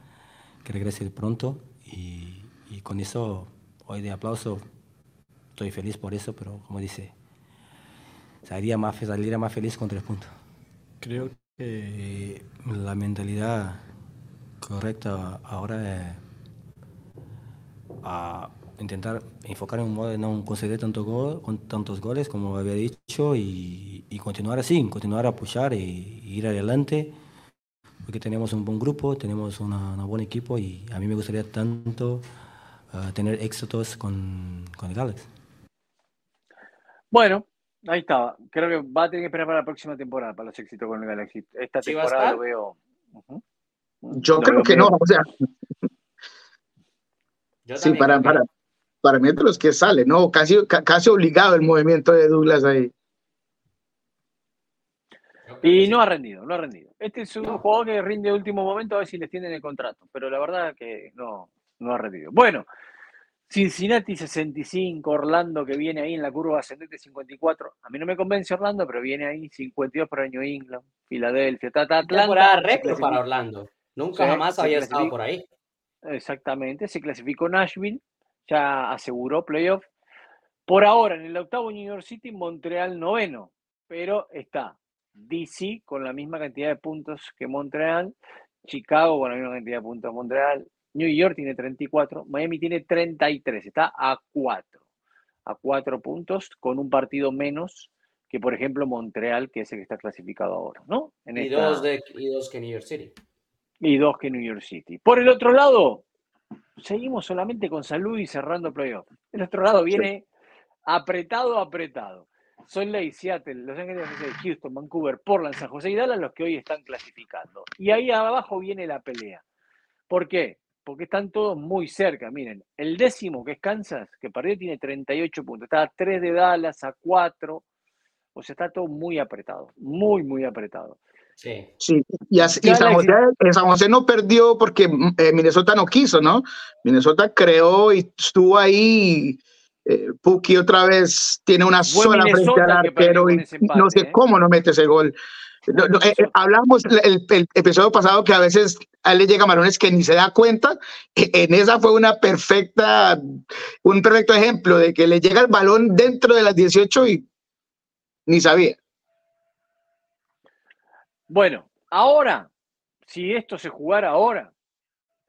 que regrese pronto. Y, y con eso, hoy de aplauso, estoy feliz por eso, pero como dice, saldría más, feliz con tres puntos. Creo que la mentalidad correcta ahora es intentar enfocar en un modo de no conceder tanto gol, tantos goles como había dicho y, continuar así, continuar a pushar y, ir adelante porque tenemos un buen grupo, tenemos un buen equipo y a mí me gustaría tanto uh, tener éxitos con, con el Galaxy. Bueno, ahí estaba. Creo que va a tener que esperar para la próxima temporada, para los éxitos con el Galaxy. Esta temporada lo veo. Yo creo que no, o sea. sí, para, para, para mí de los que sale, ¿no? Casi, casi obligado el movimiento de Douglas ahí. Y no ha rendido, no ha rendido. Este es un jugador que rinde de último momento a ver si les tienen el contrato, pero la verdad que no, no ha rendido. Bueno, Cincinnati 65, Orlando que viene ahí en la curva ascendente 54. A mí no me convence Orlando, pero viene ahí 52 para New England, Filadelfia, ta, ta, Atlanta. récord para Orlando. Nunca jamás había estado por ahí. Exactamente, se clasificó Nashville, ya aseguró playoff. Por ahora, en el octavo New York City, Montreal noveno, pero está DC con la misma cantidad de puntos que Montreal, Chicago con la misma cantidad de puntos que Montreal, New York tiene 34, Miami tiene 33, está a 4, a 4 puntos con un partido menos que, por ejemplo, Montreal, que es el que está clasificado ahora, ¿no? y, dos de, y dos que New York City. Y dos que New York City. Por el otro lado, seguimos solamente con salud y cerrando playoff. El otro lado viene apretado, apretado. Son Ley, Seattle, Los Ángeles, Houston, Vancouver, Portland, San José y Dallas los que hoy están clasificando. Y ahí abajo viene la pelea. ¿Por qué? Porque están todos muy cerca. Miren, el décimo, que es Kansas, que perdió, tiene 38 puntos. Está a 3 de Dallas, a 4. O sea, está todo muy apretado. Muy, muy apretado. Sí. sí. Y, San, José, no perdió porque eh, Minnesota no quiso, ¿no? Minnesota creó y estuvo ahí eh, Puki otra vez tiene una sola frente al arquero y no sé ¿eh? cómo no mete ese gol. Eh, hablamos el, episodio pasado que a veces a él le llega Marones que ni se da cuenta. E, en esa fue una perfecta, un perfecto ejemplo de que le llega el balón dentro de las 18 y ni sabía. Bueno, ahora, si esto se jugara ahora,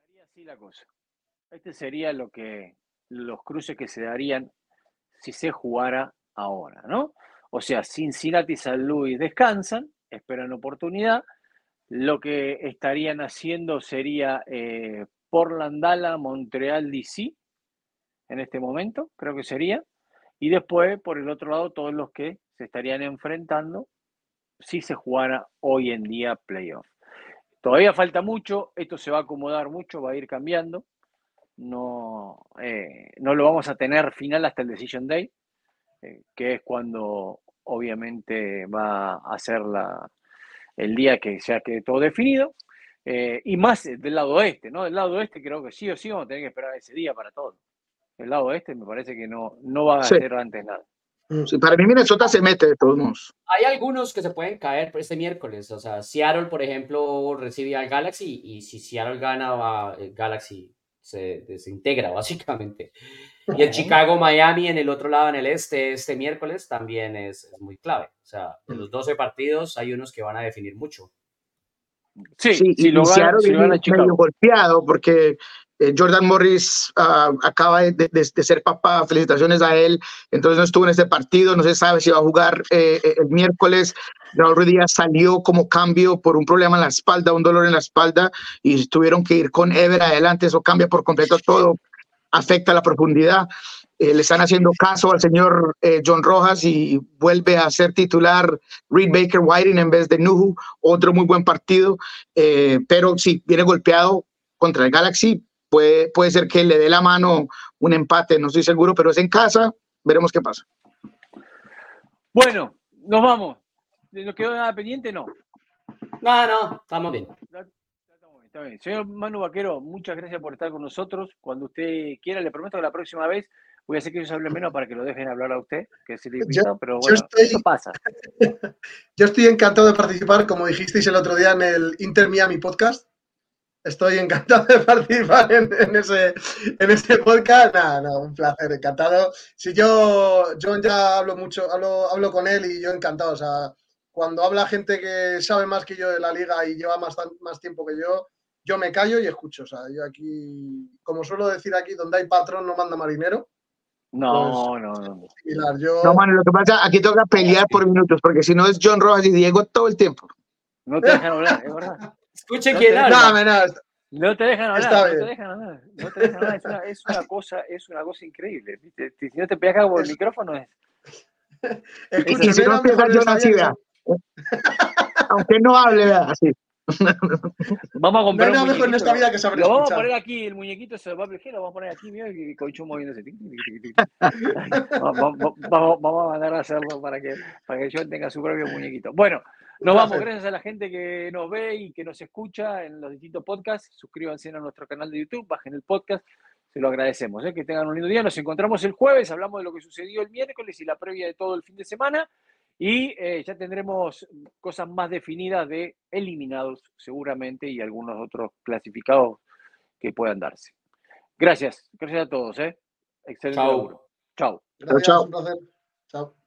sería así la cosa. Este sería lo que los cruces que se darían si se jugara ahora, ¿no? O sea, Cincinnati y San Luis descansan, esperan oportunidad. Lo que estarían haciendo sería eh, Portland, Dallas, Montreal, DC, en este momento, creo que sería. Y después, por el otro lado, todos los que se estarían enfrentando si se jugara hoy en día playoff. Todavía falta mucho, esto se va a acomodar mucho, va a ir cambiando no, eh, no lo vamos a tener final hasta el Decision Day, eh, que es cuando obviamente va a ser la, el día que ya quede todo definido. Eh, y más del lado oeste, ¿no? Del lado oeste creo que sí o sí vamos a tener que esperar ese día para todo. El lado oeste me parece que no, no va a ser antes nada. Sí, para mí Minnesota se mete de todos modos. Hay algunos que se pueden caer este miércoles. O sea, Seattle, por ejemplo, recibe al Galaxy y si Seattle gana, va, el Galaxy se desintegra básicamente. Y el Chicago-Miami en el otro lado, en el este, este miércoles también es, muy clave. O sea, de los 12 partidos hay unos que van a definir mucho. Sí, sí si lo van, si medio golpeado porque eh, Jordan Morris ah, acaba de, ser papá, felicitaciones a él, entonces no estuvo en este partido, no se sabe si va a jugar eh, eh, el miércoles. Raúl Díaz salió como cambio por un problema en la espalda, un dolor en la espalda, y tuvieron que ir con Ever adelante. Eso cambia por completo todo, afecta la profundidad. Le están haciendo caso al señor John Rojas y vuelve a ser titular Reed Baker Whiting en vez de Nuhu, otro muy buen partido, pero si viene golpeado contra el Galaxy, puede, puede ser que le dé la mano un empate, no estoy seguro, pero es en casa, veremos qué pasa. Bueno, nos vamos. ¿Nos quedó nada pendiente? No. No, no, estamos bien. Está bien. Señor Manu Vaquero, muchas gracias por estar con nosotros. Cuando usted quiera, le prometo que la próxima vez voy a hacer que ellos hablen menos para que lo dejen hablar a usted, que es el invitado, pero bueno, eso pasa. Yo estoy encantado de participar, como dijisteis el otro día en el Inter Miami podcast. Estoy encantado de participar en, ese, en ese podcast. Nada, no, un placer, encantado. Si yo, John ya hablo mucho, hablo, hablo con él y yo encantado. O sea, cuando habla gente que sabe más que yo de la liga y lleva más, más tiempo que yo, yo me callo y escucho. O sea, yo aquí, como suelo decir aquí, donde hay patrón no manda marinero. No, pues, no, no. No, mano, lo que pasa, aquí toca pelear por minutos, porque si no es John Rojas y Diego todo el tiempo. No te dejan hablar, es verdad. Escuchen quién habla. No, no te dejan hablar, no te dejan hablar, no te dejan hablar. Es una, es una cosa, es una cosa increíble. Si no te pegas por el micrófono es. Escucha, si no empieza yo la Aunque no hable, así. Vamos a comprar. No, mejor en esta vida que Lo vamos a poner aquí, el muñequito se va a lo vamos a poner aquí, mira, y Coichu moviéndose. vamos, vamos, vamos a mandar a hacerlo para que, para que yo tenga su propio muñequito. Bueno, Nos vamos, gracias a la gente que nos ve y que nos escucha en los distintos podcasts. Suscríbanse a nuestro canal de YouTube, bajen el podcast. Se lo agradecemos. ¿eh? Que tengan un lindo día. Nos encontramos el jueves, hablamos de lo que sucedió el miércoles y la previa de todo el fin de semana. Y eh, ya tendremos cosas más definidas de eliminados seguramente y algunos otros clasificados que puedan darse. Gracias, gracias a todos. ¿eh? Excelente. Chao. Chao. Gracias, Un placer. Chao.